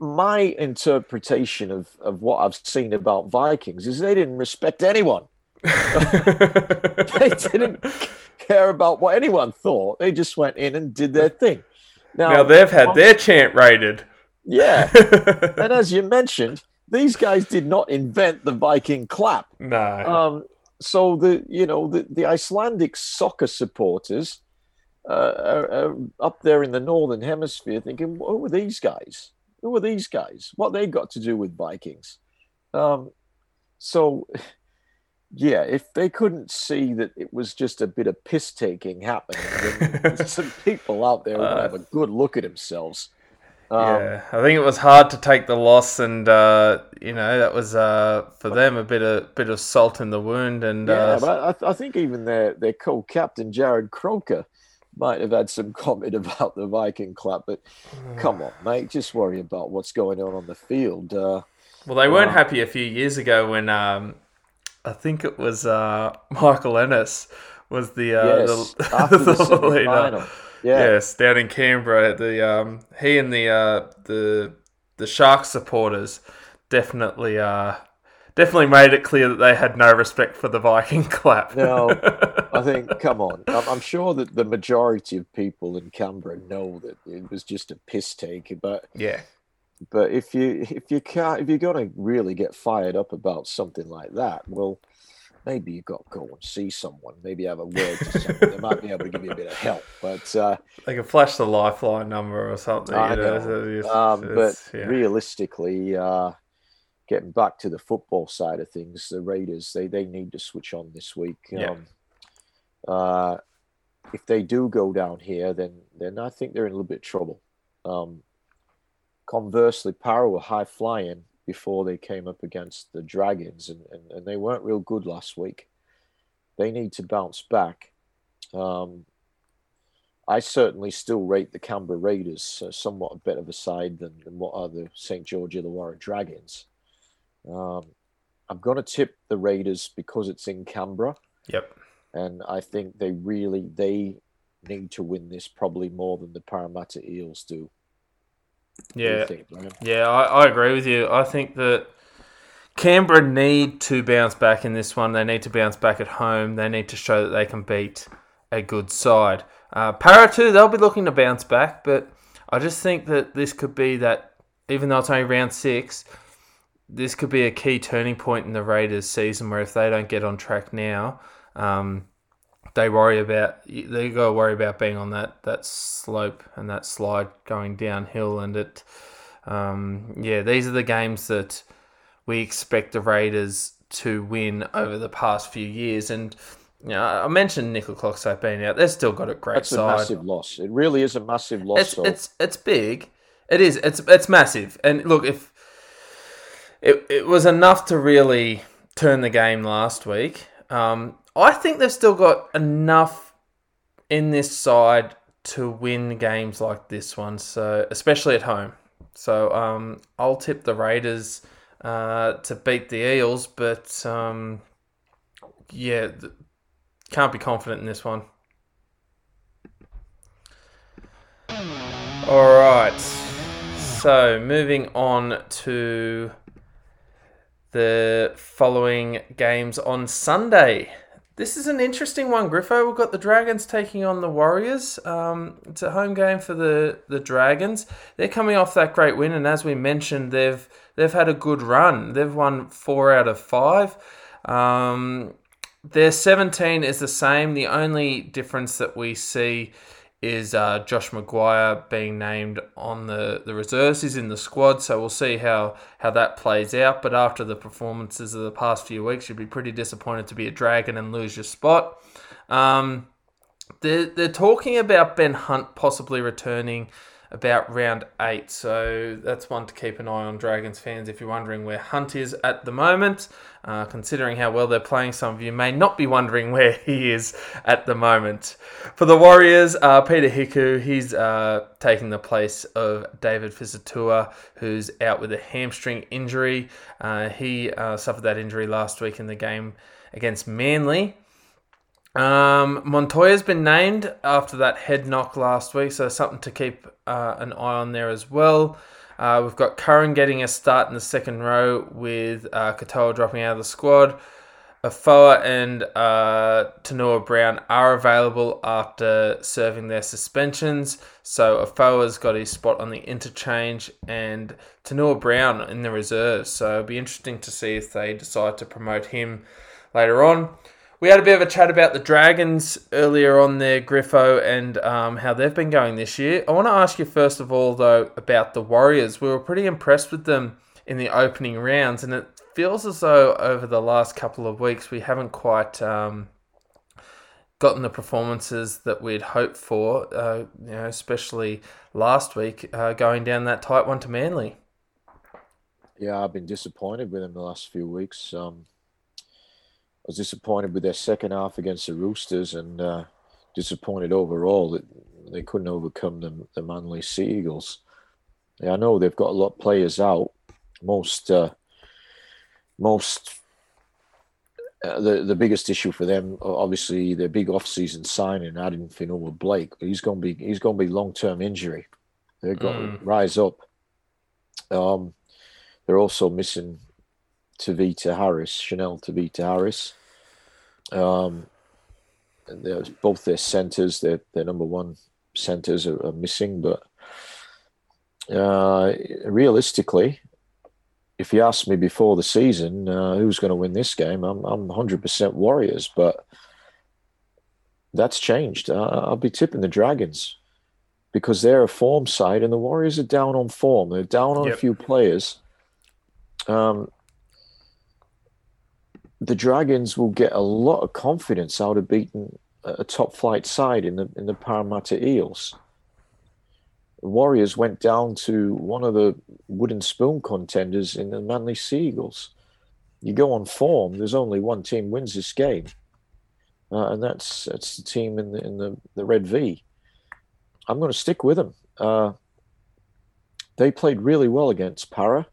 my interpretation of, of what I've seen about Vikings is they didn't respect anyone. they didn't care about what anyone thought. They just went in and did their thing. Now, now they've had their chant rated. Yeah. and as you mentioned, these guys did not invent the Viking clap. No. Um, so the you know the, the Icelandic soccer supporters uh, are, are, up there in the northern hemisphere thinking, who are these guys? Who are these guys? What they got to do with Vikings? Um, so yeah, if they couldn't see that it was just a bit of piss taking happening, then some people out there would uh, have a good look at themselves. Um, yeah, I think it was hard to take the loss, and uh, you know that was uh, for them a bit of bit of salt in the wound. And yeah, uh, but I, I, think even their their co-captain Jarrod Croker might have had some comment about the Viking clap. But come on, mate, just worry about what's going on on the field. Uh, well, they weren't uh, happy a few years ago when um, I think it was uh, Michael Ennis was the uh, yes, the, after the, the leader. Yeah. Yes, down in Canberra, the um, he and the uh, the the Sharks supporters definitely uh, definitely made it clear that they had no respect for the Viking clap. no, I think come on, I'm, I'm, sure that the majority of people in Canberra know that it was just a piss take, but yeah. But if you if you can't if you're gonna really get fired up about something like that, well, maybe you've got to go and see someone. Maybe have a word to someone. they might be able to give you a bit of help. But uh, they can flash the lifeline number or something. I know. know. So um, but yeah. realistically, uh, getting back to the football side of things, the Raiders they they need to switch on this week. Yeah. Um, uh, if they do go down here, then then I think they're in a little bit of trouble. Um, conversely, Parra were high flying before they came up against the Dragons, and, and, and they weren't real good last week. They need to bounce back. Um, I certainly still rate the Canberra Raiders uh, somewhat a better of a side than, than what are the St. George Illawarra Dragons. Um, I'm going to tip the Raiders because it's in Canberra. Yep. And I think they really they need to win this probably more than the Parramatta Eels do. Yeah, yeah, I, I agree with you. I think that Canberra need to bounce back in this one. They need to bounce back at home. They need to show that they can beat a good side. Uh, Parra too, they'll be looking to bounce back, but I just think that this could be that, even though it's only round six, this could be a key turning point in the Raiders' season where if they don't get on track now, um, they worry about they got to worry about being on that that slope and that slide going downhill and it um, yeah these are the games that we expect the Raiders to win over the past few years and you know, I mentioned Nicoll-Klokstad being out. They've still got a great That's side. a massive loss. It really is a massive loss. It's, so. it's it's big. It is. It's it's massive. And look, if it it was enough to really turn the game last week, um, I think they've still got enough in this side to win games like this one. So especially at home. So um, I'll tip the Raiders uh, to beat the Eels, but um, yeah, can't be confident in this one. All right. So moving on to the following games on Sunday. This is an interesting one, Griffo. We've got the Dragons taking on the Warriors. Um, it's a home game for the, the Dragons. They're coming off that great win, and as we mentioned, they've they've had a good run. They've won four out of five. Um, their 17 is the same. The only difference that we see is uh, Josh McGuire being named on the, the reserves. He's in the squad, so we'll see how, how that plays out. But after the performances of the past few weeks, you'd be pretty disappointed to be a Dragon and lose your spot. Um, they're, they're talking about Ben Hunt possibly returning about round eight. So that's one to keep an eye on, Dragons fans, if you're wondering where Hunt is at the moment. Uh, considering how well they're playing, some of you may not be wondering where he is at the moment. For the Warriors, uh, Peta Hiku, he's uh, taking the place of David Fusitu'a, who's out with a hamstring injury. Uh, he uh, suffered that injury last week in the game against Manly. Um, Montoya's been named after that head knock last week, so something to keep uh, an eye on there as well. Uh, we've got Curran getting a start in the second row with uh, Katoa dropping out of the squad. Afoa and uh, Tanua Brown are available after serving their suspensions. So Afoa's got his spot on the interchange and Tanua Brown in the reserves. So it'll be interesting to see if they decide to promote him later on. We had a bit of a chat about the Dragons earlier on there, Griffo, and um, how they've been going this year. I want to ask you first of all, though, about the Warriors. We were pretty impressed with them in the opening rounds, and it feels as though over the last couple of weeks we haven't quite um, gotten the performances that we'd hoped for. Uh, you know, especially last week, uh, going down that tight one to Manly. Yeah, I've been disappointed with them the last few weeks. Um, was disappointed with their second half against the Roosters, and uh, disappointed overall that they couldn't overcome the, the Manly Sea Eagles. Yeah, I know they've got a lot of players out. Most uh, most uh, the the biggest issue for them, obviously, their big off-season signing, Addin Fonua Blake, but he's going to be he's going to be long-term injury. They're going mm. to rise up. Um, they're also missing Tavita Harris, Chanel Tavita Harris. Um, they're both their centers, their their number one centers are, are missing, but uh, realistically, if you asked me before the season uh, who's going to win this game, I'm I'm 100% Warriors, but that's changed. Uh, I'll be tipping the Dragons because they're a form side, and the Warriors are down on form. They're down on yep. a few players. Um, the Dragons will get a lot of confidence out of beating a top flight side in the in the Parramatta Eels. Warriors went down to one of the wooden spoon contenders in the Manly Sea Eagles. You go on form. There's only one team wins this game, uh, and that's that's the team in the in the, the red V. I'm going to stick with them. Uh, they played really well against Parra.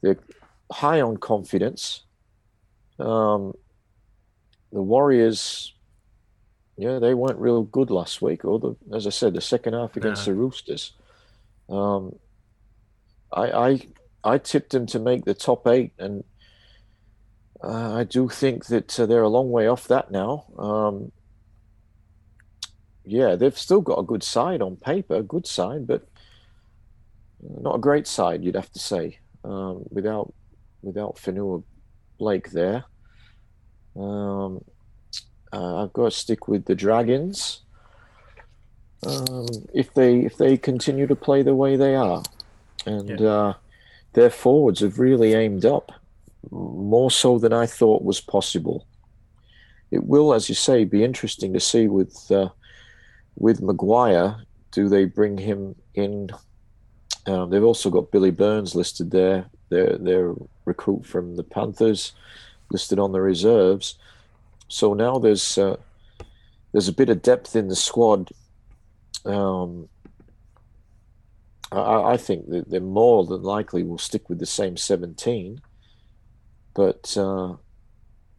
They're high on confidence. Um, the Warriors yeah, they weren't real good last week. Or the, as I said, the second half against the Roosters. Um, I, I I tipped them to make the top eight, and uh, I do think that uh, they're a long way off that now. Um, yeah, they've still got a good side on paper, a good side, but not a great side, you'd have to say, um, without without Fonua Blake there. Um, uh, I've got to stick with the Dragons. Um, if they if they continue to play the way they are, and yeah. uh, their forwards have really aimed up more so than I thought was possible. It will, as you say, be interesting to see with uh, with McGuire. Do they bring him in? Um, they've also got Billy Burns listed there. Their their recruit from the Panthers listed on the reserves. So now there's uh, there's a bit of depth in the squad. Um, I, I, think that they're more than likely will stick with the same 17. But uh,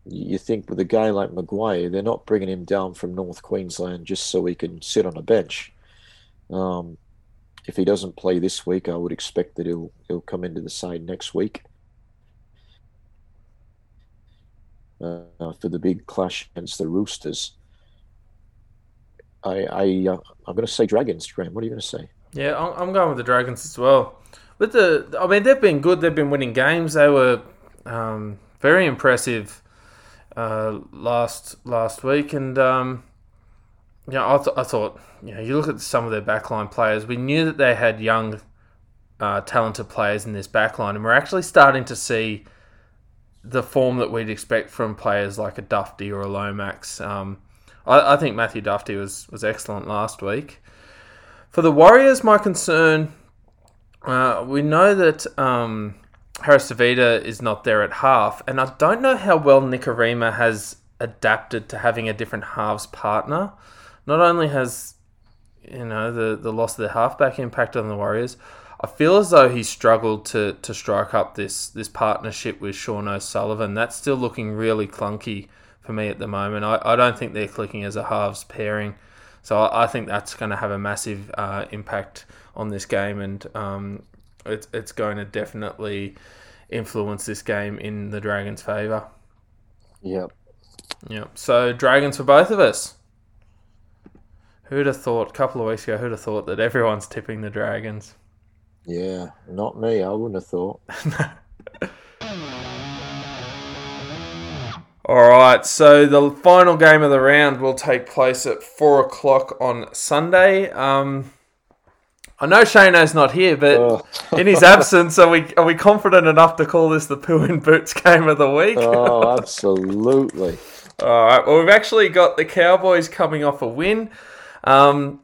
you think with a guy like McGuire, they're not bringing him down from North Queensland just so he can sit on a bench. Um, if he doesn't play this week, I would expect that he'll he'll come into the side next week. uh, for the big clash against the Roosters. I, I uh, I'm going to say Dragons, Graham. What are you going to say? Yeah, I'm going with the Dragons as well. With the, I mean, they've been good. They've been winning games. They were um, very impressive uh, last last week, and um, you know, I, th- I thought, you know, you look at some of their backline players. We knew that they had young, uh, talented players in this backline, and we're actually starting to see the form that we'd expect from players like a Dufty or a Lomax. Um, I, I, think Matthew Dufty was, was excellent last week. For the Warriors, my concern, uh, we know that um, Harris Tavita is not there at half, and I don't know how well Nikorima has adapted to having a different halves partner. Not only has you know the, the loss of the halfback impacted on the Warriors, I feel as though he struggled to to strike up this this partnership with Sean O'Sullivan. That's still looking really clunky for me at the moment. I, I don't think they're clicking as a halves pairing. So I, I think that's going to have a massive uh, impact on this game, and um, it's, it's going to definitely influence this game in the Dragons' favour. Yep. Yep. So Dragons for both of us. Who'd have thought a couple of weeks ago? Who'd have thought that everyone's tipping the Dragons? Yeah, not me. I wouldn't have thought. All right, so the final game of the round will take place at four o'clock on Sunday. Um, I know Shano's not here, but Oh. in his absence, are we are we confident enough to call this the Poo in Boots game of the week? Oh, absolutely. All right. Well, we've actually got the Cowboys coming off a win. Um,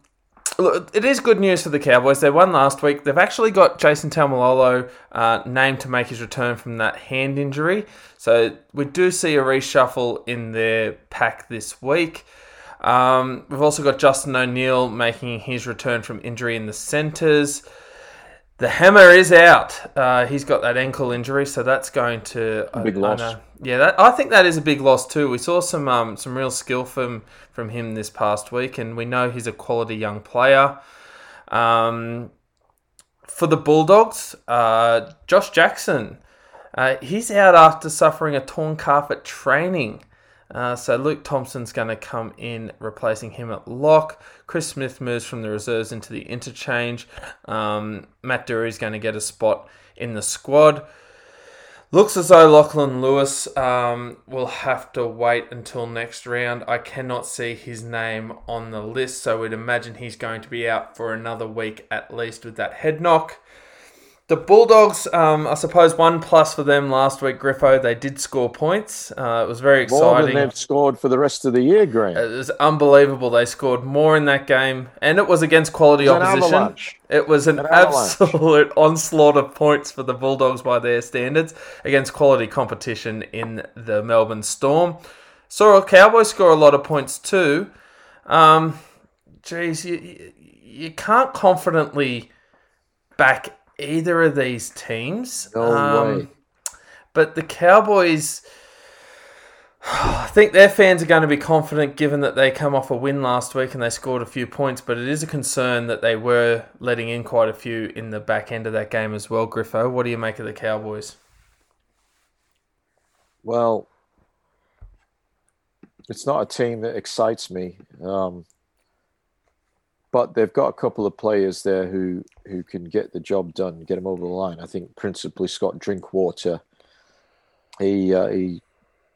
it is good news for the Cowboys. They won last week. They've actually got Jason Taumalolo uh, named to make his return from that hand injury. So we do see a reshuffle in their pack this week. Um, we've also got Justin O'Neill making his return from injury in the centres. The hammer is out. Uh, he's got that ankle injury, so that's going to Big loss. Yeah, that, I think that is a big loss too. We saw some um, some real skill from from him this past week, and we know he's a quality young player. Um, for the Bulldogs, uh, Josh Jackson, uh, he's out after suffering a torn calf at training. Uh, so Luke Thompson's going to come in, replacing him at lock. Chris Smith moves from the reserves into the interchange. Um, Matt Doorey's going to get a spot in the squad. Looks as though Lachlan Lewis um, will have to wait until next round. I cannot see his name on the list, so we'd imagine he's going to be out for another week at least with that head knock. The Bulldogs, um, I suppose one plus for them last week, Griffo. They did score points. Uh, it was very exciting. More than they've scored for the rest of the year, Graham. It was unbelievable. They scored more in that game, and it was against quality opposition. It was an, An absolute onslaught of points for the Bulldogs by their standards against quality competition in the Melbourne Storm. Saw a Cowboys score a lot of points too. Um, geez, you, you- you can't confidently back either of these teams. No Um, way. But the Cowboys, I think their fans are going to be confident given that they come off a win last week and they scored a few points. But it is a concern that they were letting in quite a few in the back end of that game as well. Griffo, what do you make of the Cowboys? Well, it's not a team that excites me, um, but they've got a couple of players there who who can get the job done, get them over the line. I think principally Scott Drinkwater. He uh, he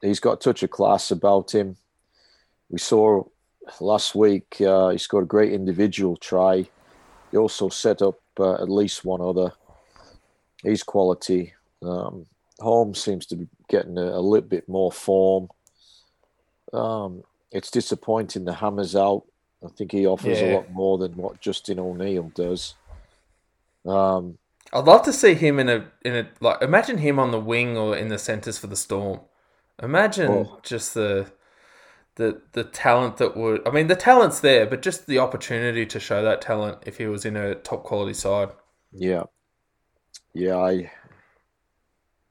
he's got a touch of class about him. We saw last week uh, he scored a great individual try. He also set up uh, at least one other. He's quality. Um, Holmes seems to be getting a, a little bit more form. Um, it's disappointing the hammer's out. I think he offers Yeah. a lot more than what Justin O'Neill does. Um, I'd love to see him in a in a like imagine him on the wing or in the centers for the Storm. Imagine Oh. just the the the talent that would I mean the talent's there, but just the opportunity to show that talent if he was in a top quality side. yeah, yeah, I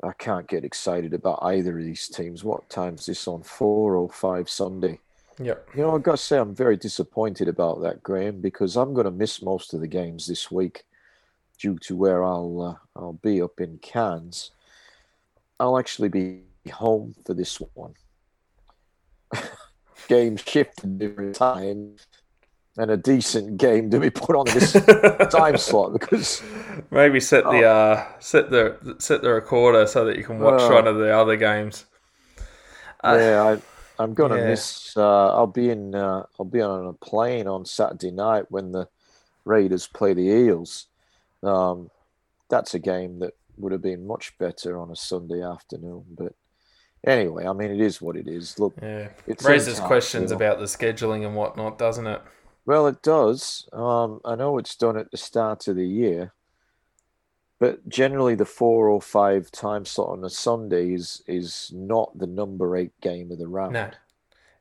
I can't get excited about either of these teams. What time's this on? Four or five Sunday? Yep. You know, I've got to say I'm very disappointed about that, Graham, because I'm going to miss most of the games this week due to where I'll uh, I'll be up in Cairns. I'll actually be home for this one. game shifted different time, and a decent game to be put on this time slot because Maybe set the uh set the set the recorder so that you can watch Oh. one of the other games. Uh, yeah, I, I'm gonna yeah. miss. Uh, I'll be in. Uh, I'll be on a plane on Saturday night when the Raiders play the Eels. Um, that's a game that would have been much better on a Sunday afternoon. But anyway, I mean, it is what it is. Look, Yeah. it's Raises questions you know. about the scheduling and whatnot, doesn't it? Well, it does. Um, I know it's done at the start of the year, but generally the four or five time slot on a Sunday is is not the number eight game of the round. No.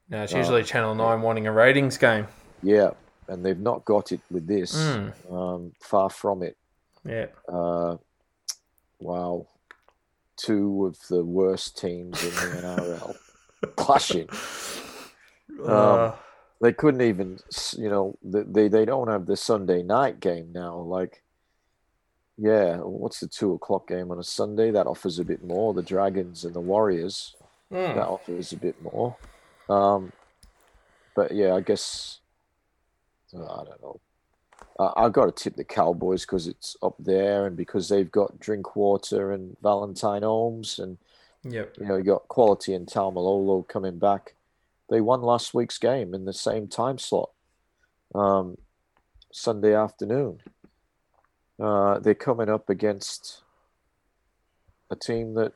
No, it's Oh, usually Channel Nine wanting a ratings game. Yeah, and they've not got it with this. Mm. Um, far from it. Yeah. Uh, wow, two of the worst teams in the NRL. clashing. Uh, Um, they couldn't even, you know, they they don't have the Sunday night game now. Like, yeah, what's the two o'clock game on a Sunday? That offers a bit more. The Dragons and the Warriors. hmm. That offers a bit more. Um, but yeah, I guess uh, I don't know. I I've got to tip the Cowboys because it's up there and because they've got Drinkwater and Valentine Holmes and Yep. you know you got Quality and Taumalolo coming back. They won last week's game in the same time slot, um, Sunday afternoon. Uh, they're coming up against a team that,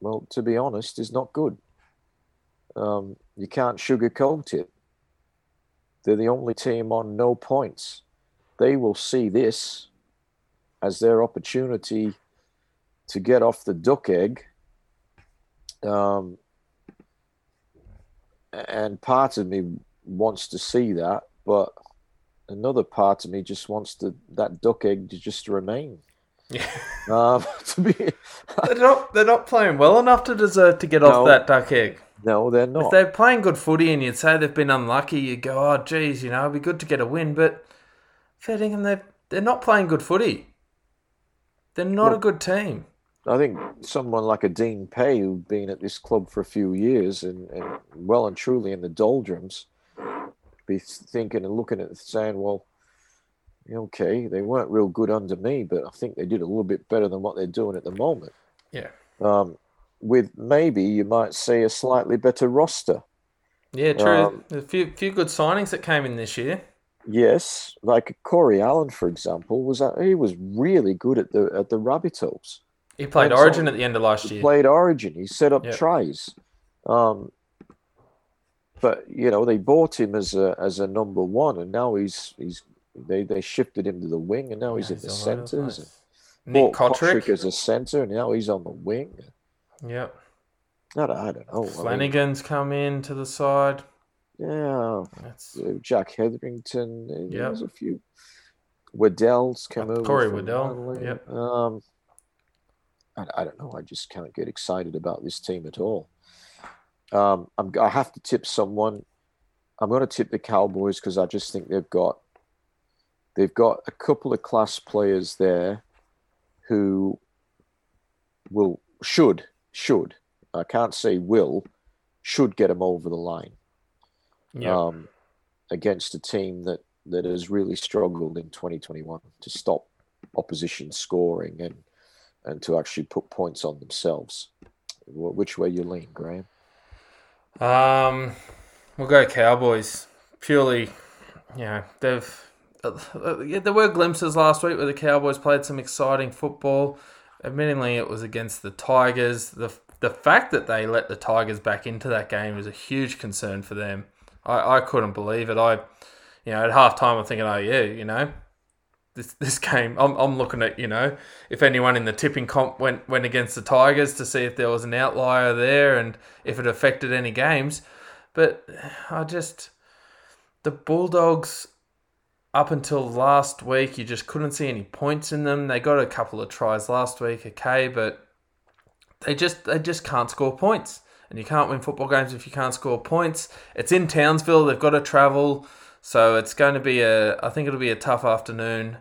well, to be honest, is not good. Um, you can't sugarcoat it. They're the only team on no points. They will see this as their opportunity to get off the duck egg. Um, and part of me wants to see that, but another part of me just wants to that duck egg to just remain. Yeah. Um, to be They're not. They're not playing well enough to deserve to get off that duck egg. no, they're not. If they're playing good footy and you'd say they've been unlucky, you go, oh, geez, you know, it'd be good to get a win. But fair dinkum, they're, they're not playing good footy. They're not Well- a good team. I think someone like a Dean Pay, who'd been at this club for a few years and, and well and truly in the doldrums, be thinking and looking at saying, well, okay, they weren't real good under me, but I think they did a little bit better than what they're doing at the moment. Yeah. Um, with maybe you might see a slightly better roster. Yeah, true. Um, a few few good signings that came in this year. Yes, like Corey Allen, for example, was that he was really good at the at the Rabbitohs. He played Played Origin solid. at the end of last year. He year. played Origin. He set up Yep. tries. Um, but you know they bought him as a as a number one, and now he's he's they they shifted him to the wing, and now he's Yeah, in the all the centres. place. and Nick Cotric. as a centre, and now he's on the wing. Yep. I don't, I don't know. I mean, Flanagan's come in to the side. yeah, That's uh, Jack Hetherington. Yeah, There's a few. Waddell's come Uh, over. Corey Waddell, yep. Um, I, I don't know. I just can't get excited about this team at all. Um, I'm, I have to tip someone. I'm going to tip the Cowboys because I just think they've got they've got a couple of class players there who will should should I can't say will should get them over the line yeah. um, against a team that, that has really struggled in 2021 to stop opposition scoring and and to actually put points on themselves. Which way you lean, Graham? Um, we'll go Cowboys. Purely, you know, they've. Uh, there were glimpses last week where the Cowboys played some exciting football. Admittingly, it was against the Tigers. The the fact that they let the Tigers back into that game was a huge concern for them. I, I couldn't believe it. I, you know, at halftime I'm thinking, oh yeah, you know, this this game. I'm I'm looking at you know if anyone in the tipping comp went went against the Tigers to see if there was an outlier there and if it affected any games. But I just the Bulldogs up until last week, you just couldn't see any points in them. They got a couple of tries last week, okay, but they just they just can't score points. And you can't win football games if you can't score points. It's in Townsville. They've got to travel, so it's going to be a. I think it'll be a tough afternoon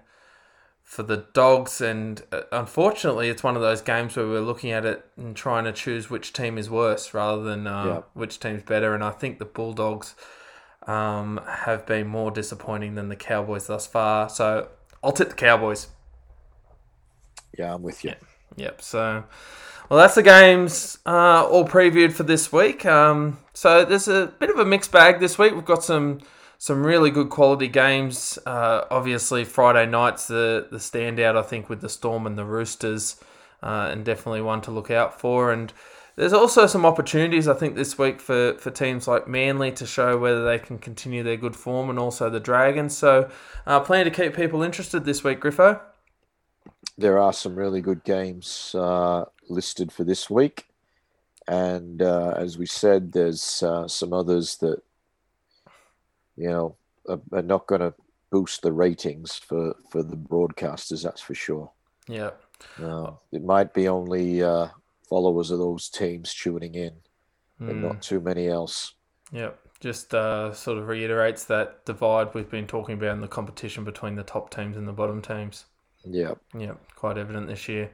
for the Dogs. And uh, unfortunately, it's one of those games where we're looking at it and trying to choose which team is worse rather than uh, Yeah. which team's better. And I think the Bulldogs um, have been more disappointing than the Cowboys thus far. So I'll tip the Cowboys. Yeah, I'm with you. Yep. So, well, that's the games uh, all previewed for this week. Um, so there's a bit of a mixed bag this week. We've got some some really good quality games. Uh, obviously, Friday night's the the standout. I think with the Storm and the Roosters, uh, and definitely one to look out for. And there's also some opportunities I think this week for for teams like Manly to show whether they can continue their good form, and also the Dragons. So, uh, plan to keep people interested this week, Griffo. There are some really good games uh, listed for this week, and uh, as we said, there's uh, some others that you know are, are not going to boost the ratings for for the broadcasters. That's for sure. Yeah. Uh, it might be only uh, followers of those teams tuning in and not too many else. Yep. Just uh, sort of reiterates that divide we've been talking about in the competition between the top teams and the bottom teams. Yeah. Yep, quite evident this year.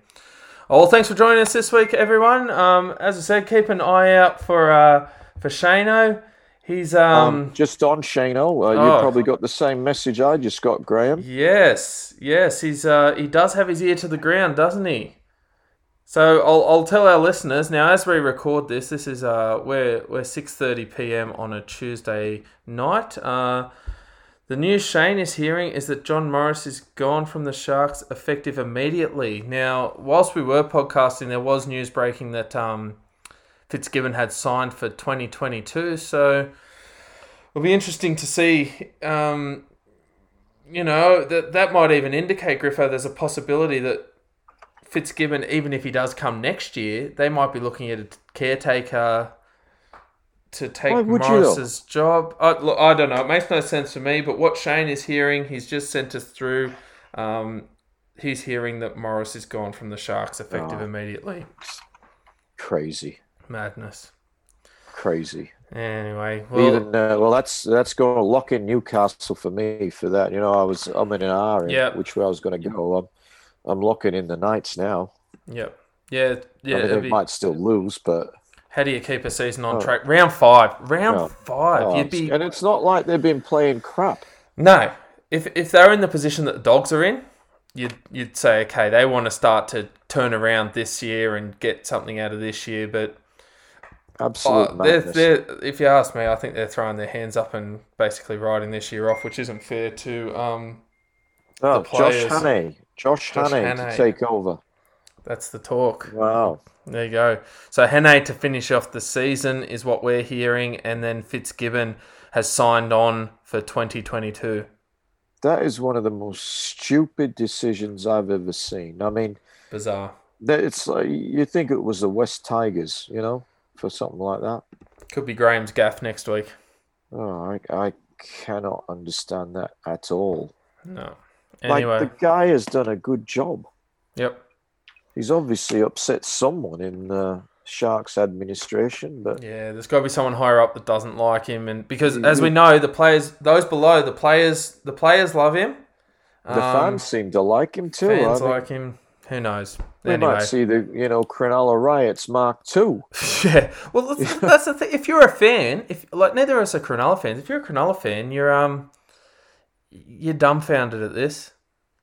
Oh, well, thanks for joining us this week, everyone. Um, as I said, keep an eye out for uh, for Shano. He's um, Um, just on Shano, uh, you Oh. probably got the same message I just got, Graham. yes, yes, he's uh, he does have his ear to the ground, doesn't he? So I'll, I'll tell our listeners now as we record this. This is uh, we're we're six thirty p.m. on a Tuesday night. Uh, the news Shane is hearing is that John Morris is gone from the Sharks effective immediately. Now, whilst we were podcasting, there was news breaking that um, Fitzgibbon had signed for 2022. So it'll be interesting to see. Um, you know that that might even indicate Griffo. There's a possibility that Fitzgibbon, even if he does come next year, they might be looking at a caretaker to take Why would you, though? Morris's job. I, look, I don't know. It makes no sense to me. But what Shane is hearing, he's just sent us through. Um, he's hearing that Morris is gone from the Sharks effective Oh. immediately. Crazy, Madness. crazy. Anyway, well, Even uh, well, that's that's going to lock in Newcastle for me for that. You know, I was I'm in an hour Yeah. which way I was going to go. I'm I'm locking in the Knights now. yep, yeah, yeah. I mean, they be- might still lose, but how do you keep a season on Oh. track? Round five. Round Oh. five. oh, You'd be and it's not like they've been playing crap. No, if if they're in the position that the dogs are in, you'd you'd say okay, they want to start to turn around this year and get something out of this year. But Absolute they're, they're, if you ask me, I think they're throwing their hands up and basically riding this year off, which isn't fair to um. oh, the Josh Hannay, Josh, Josh Hannay Hannay. to take over. That's the talk. Wow. There you go. So Hannay to finish off the season is what we're hearing, and then Fitzgibbon has signed on for 2022. That is one of the most stupid decisions I've ever seen. I mean, Bizarre. it's like you think it was the West Tigers, you know, for something like that. Could be Graham's gaff next week. Oh, I, I cannot understand that at all. No. Like Anyway. the guy has done a good job. Yep. He's obviously upset someone in uh, Sharks administration, but Yeah, there's got to be someone higher up that doesn't like him, and because Mm, as we know, the players, those below, the players, the players love him. the Um, fans seem to like him too. fans like him. Who knows? We anyway, might see the you know Cronulla riots Mark Two. yeah. Well, that's, that's the thing. If you're a fan, if like neither of us are Cronulla fans, if you're a Cronulla fan, you're um, you're dumbfounded at this.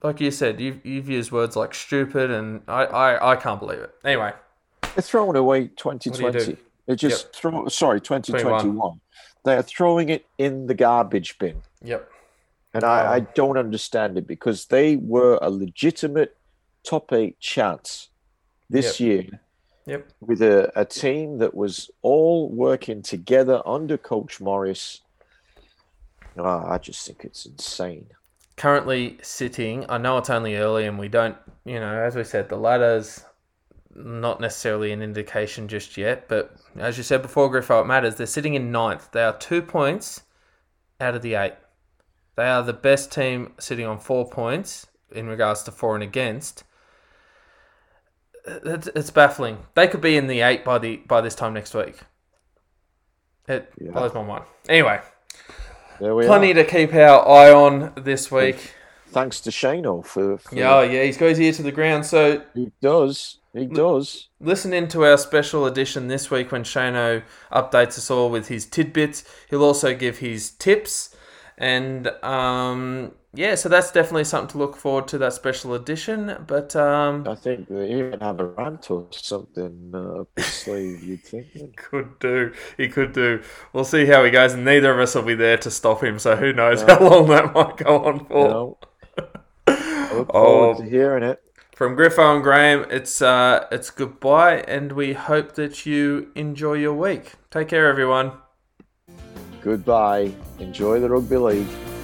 Like you said, you've you've used words like stupid, and I I, I can't believe it. Anyway, They're throwing away 2020. do? They're just throw sorry 2021. They're throwing it in the garbage bin. yep. And I, I Oh. don't understand it because they were a legitimate top eight chance this year Yep. with a, a team that was all working together under Coach Morris. Ah, I just think it's insane. currently sitting. I know it's only early, and we don't, you know, as we said, the ladder's not necessarily an indication just yet. But as you said before, Griffo, it matters. They're sitting in ninth. They are two points out of the eight. They are the best team sitting on four points in regards to for and against. It's, it's baffling. They could be in the eight by the by this time next week. It Yeah. blows my mind. Anyway, There we plenty are. to keep our eye on this week. Thanks to Shano for, for Yeah, oh, yeah, he's got his ear to the ground. So he does. He does. listen into our special edition this week when Shano updates us all with his tidbits. He'll also give his tips. And um, yeah, so that's definitely something to look forward to, that special edition. But um, I think they even have a rant or something uh, up his sleeve, you'd think. He could do. He could do. We'll see how he goes. And neither of us will be there to stop him. So who knows how long that might go on for. know? I look forward Oh. to hearing it. From Griffo and Graham, it's uh, it's goodbye, and we hope that you enjoy your week. Take care, everyone. Goodbye. Enjoy the rugby league.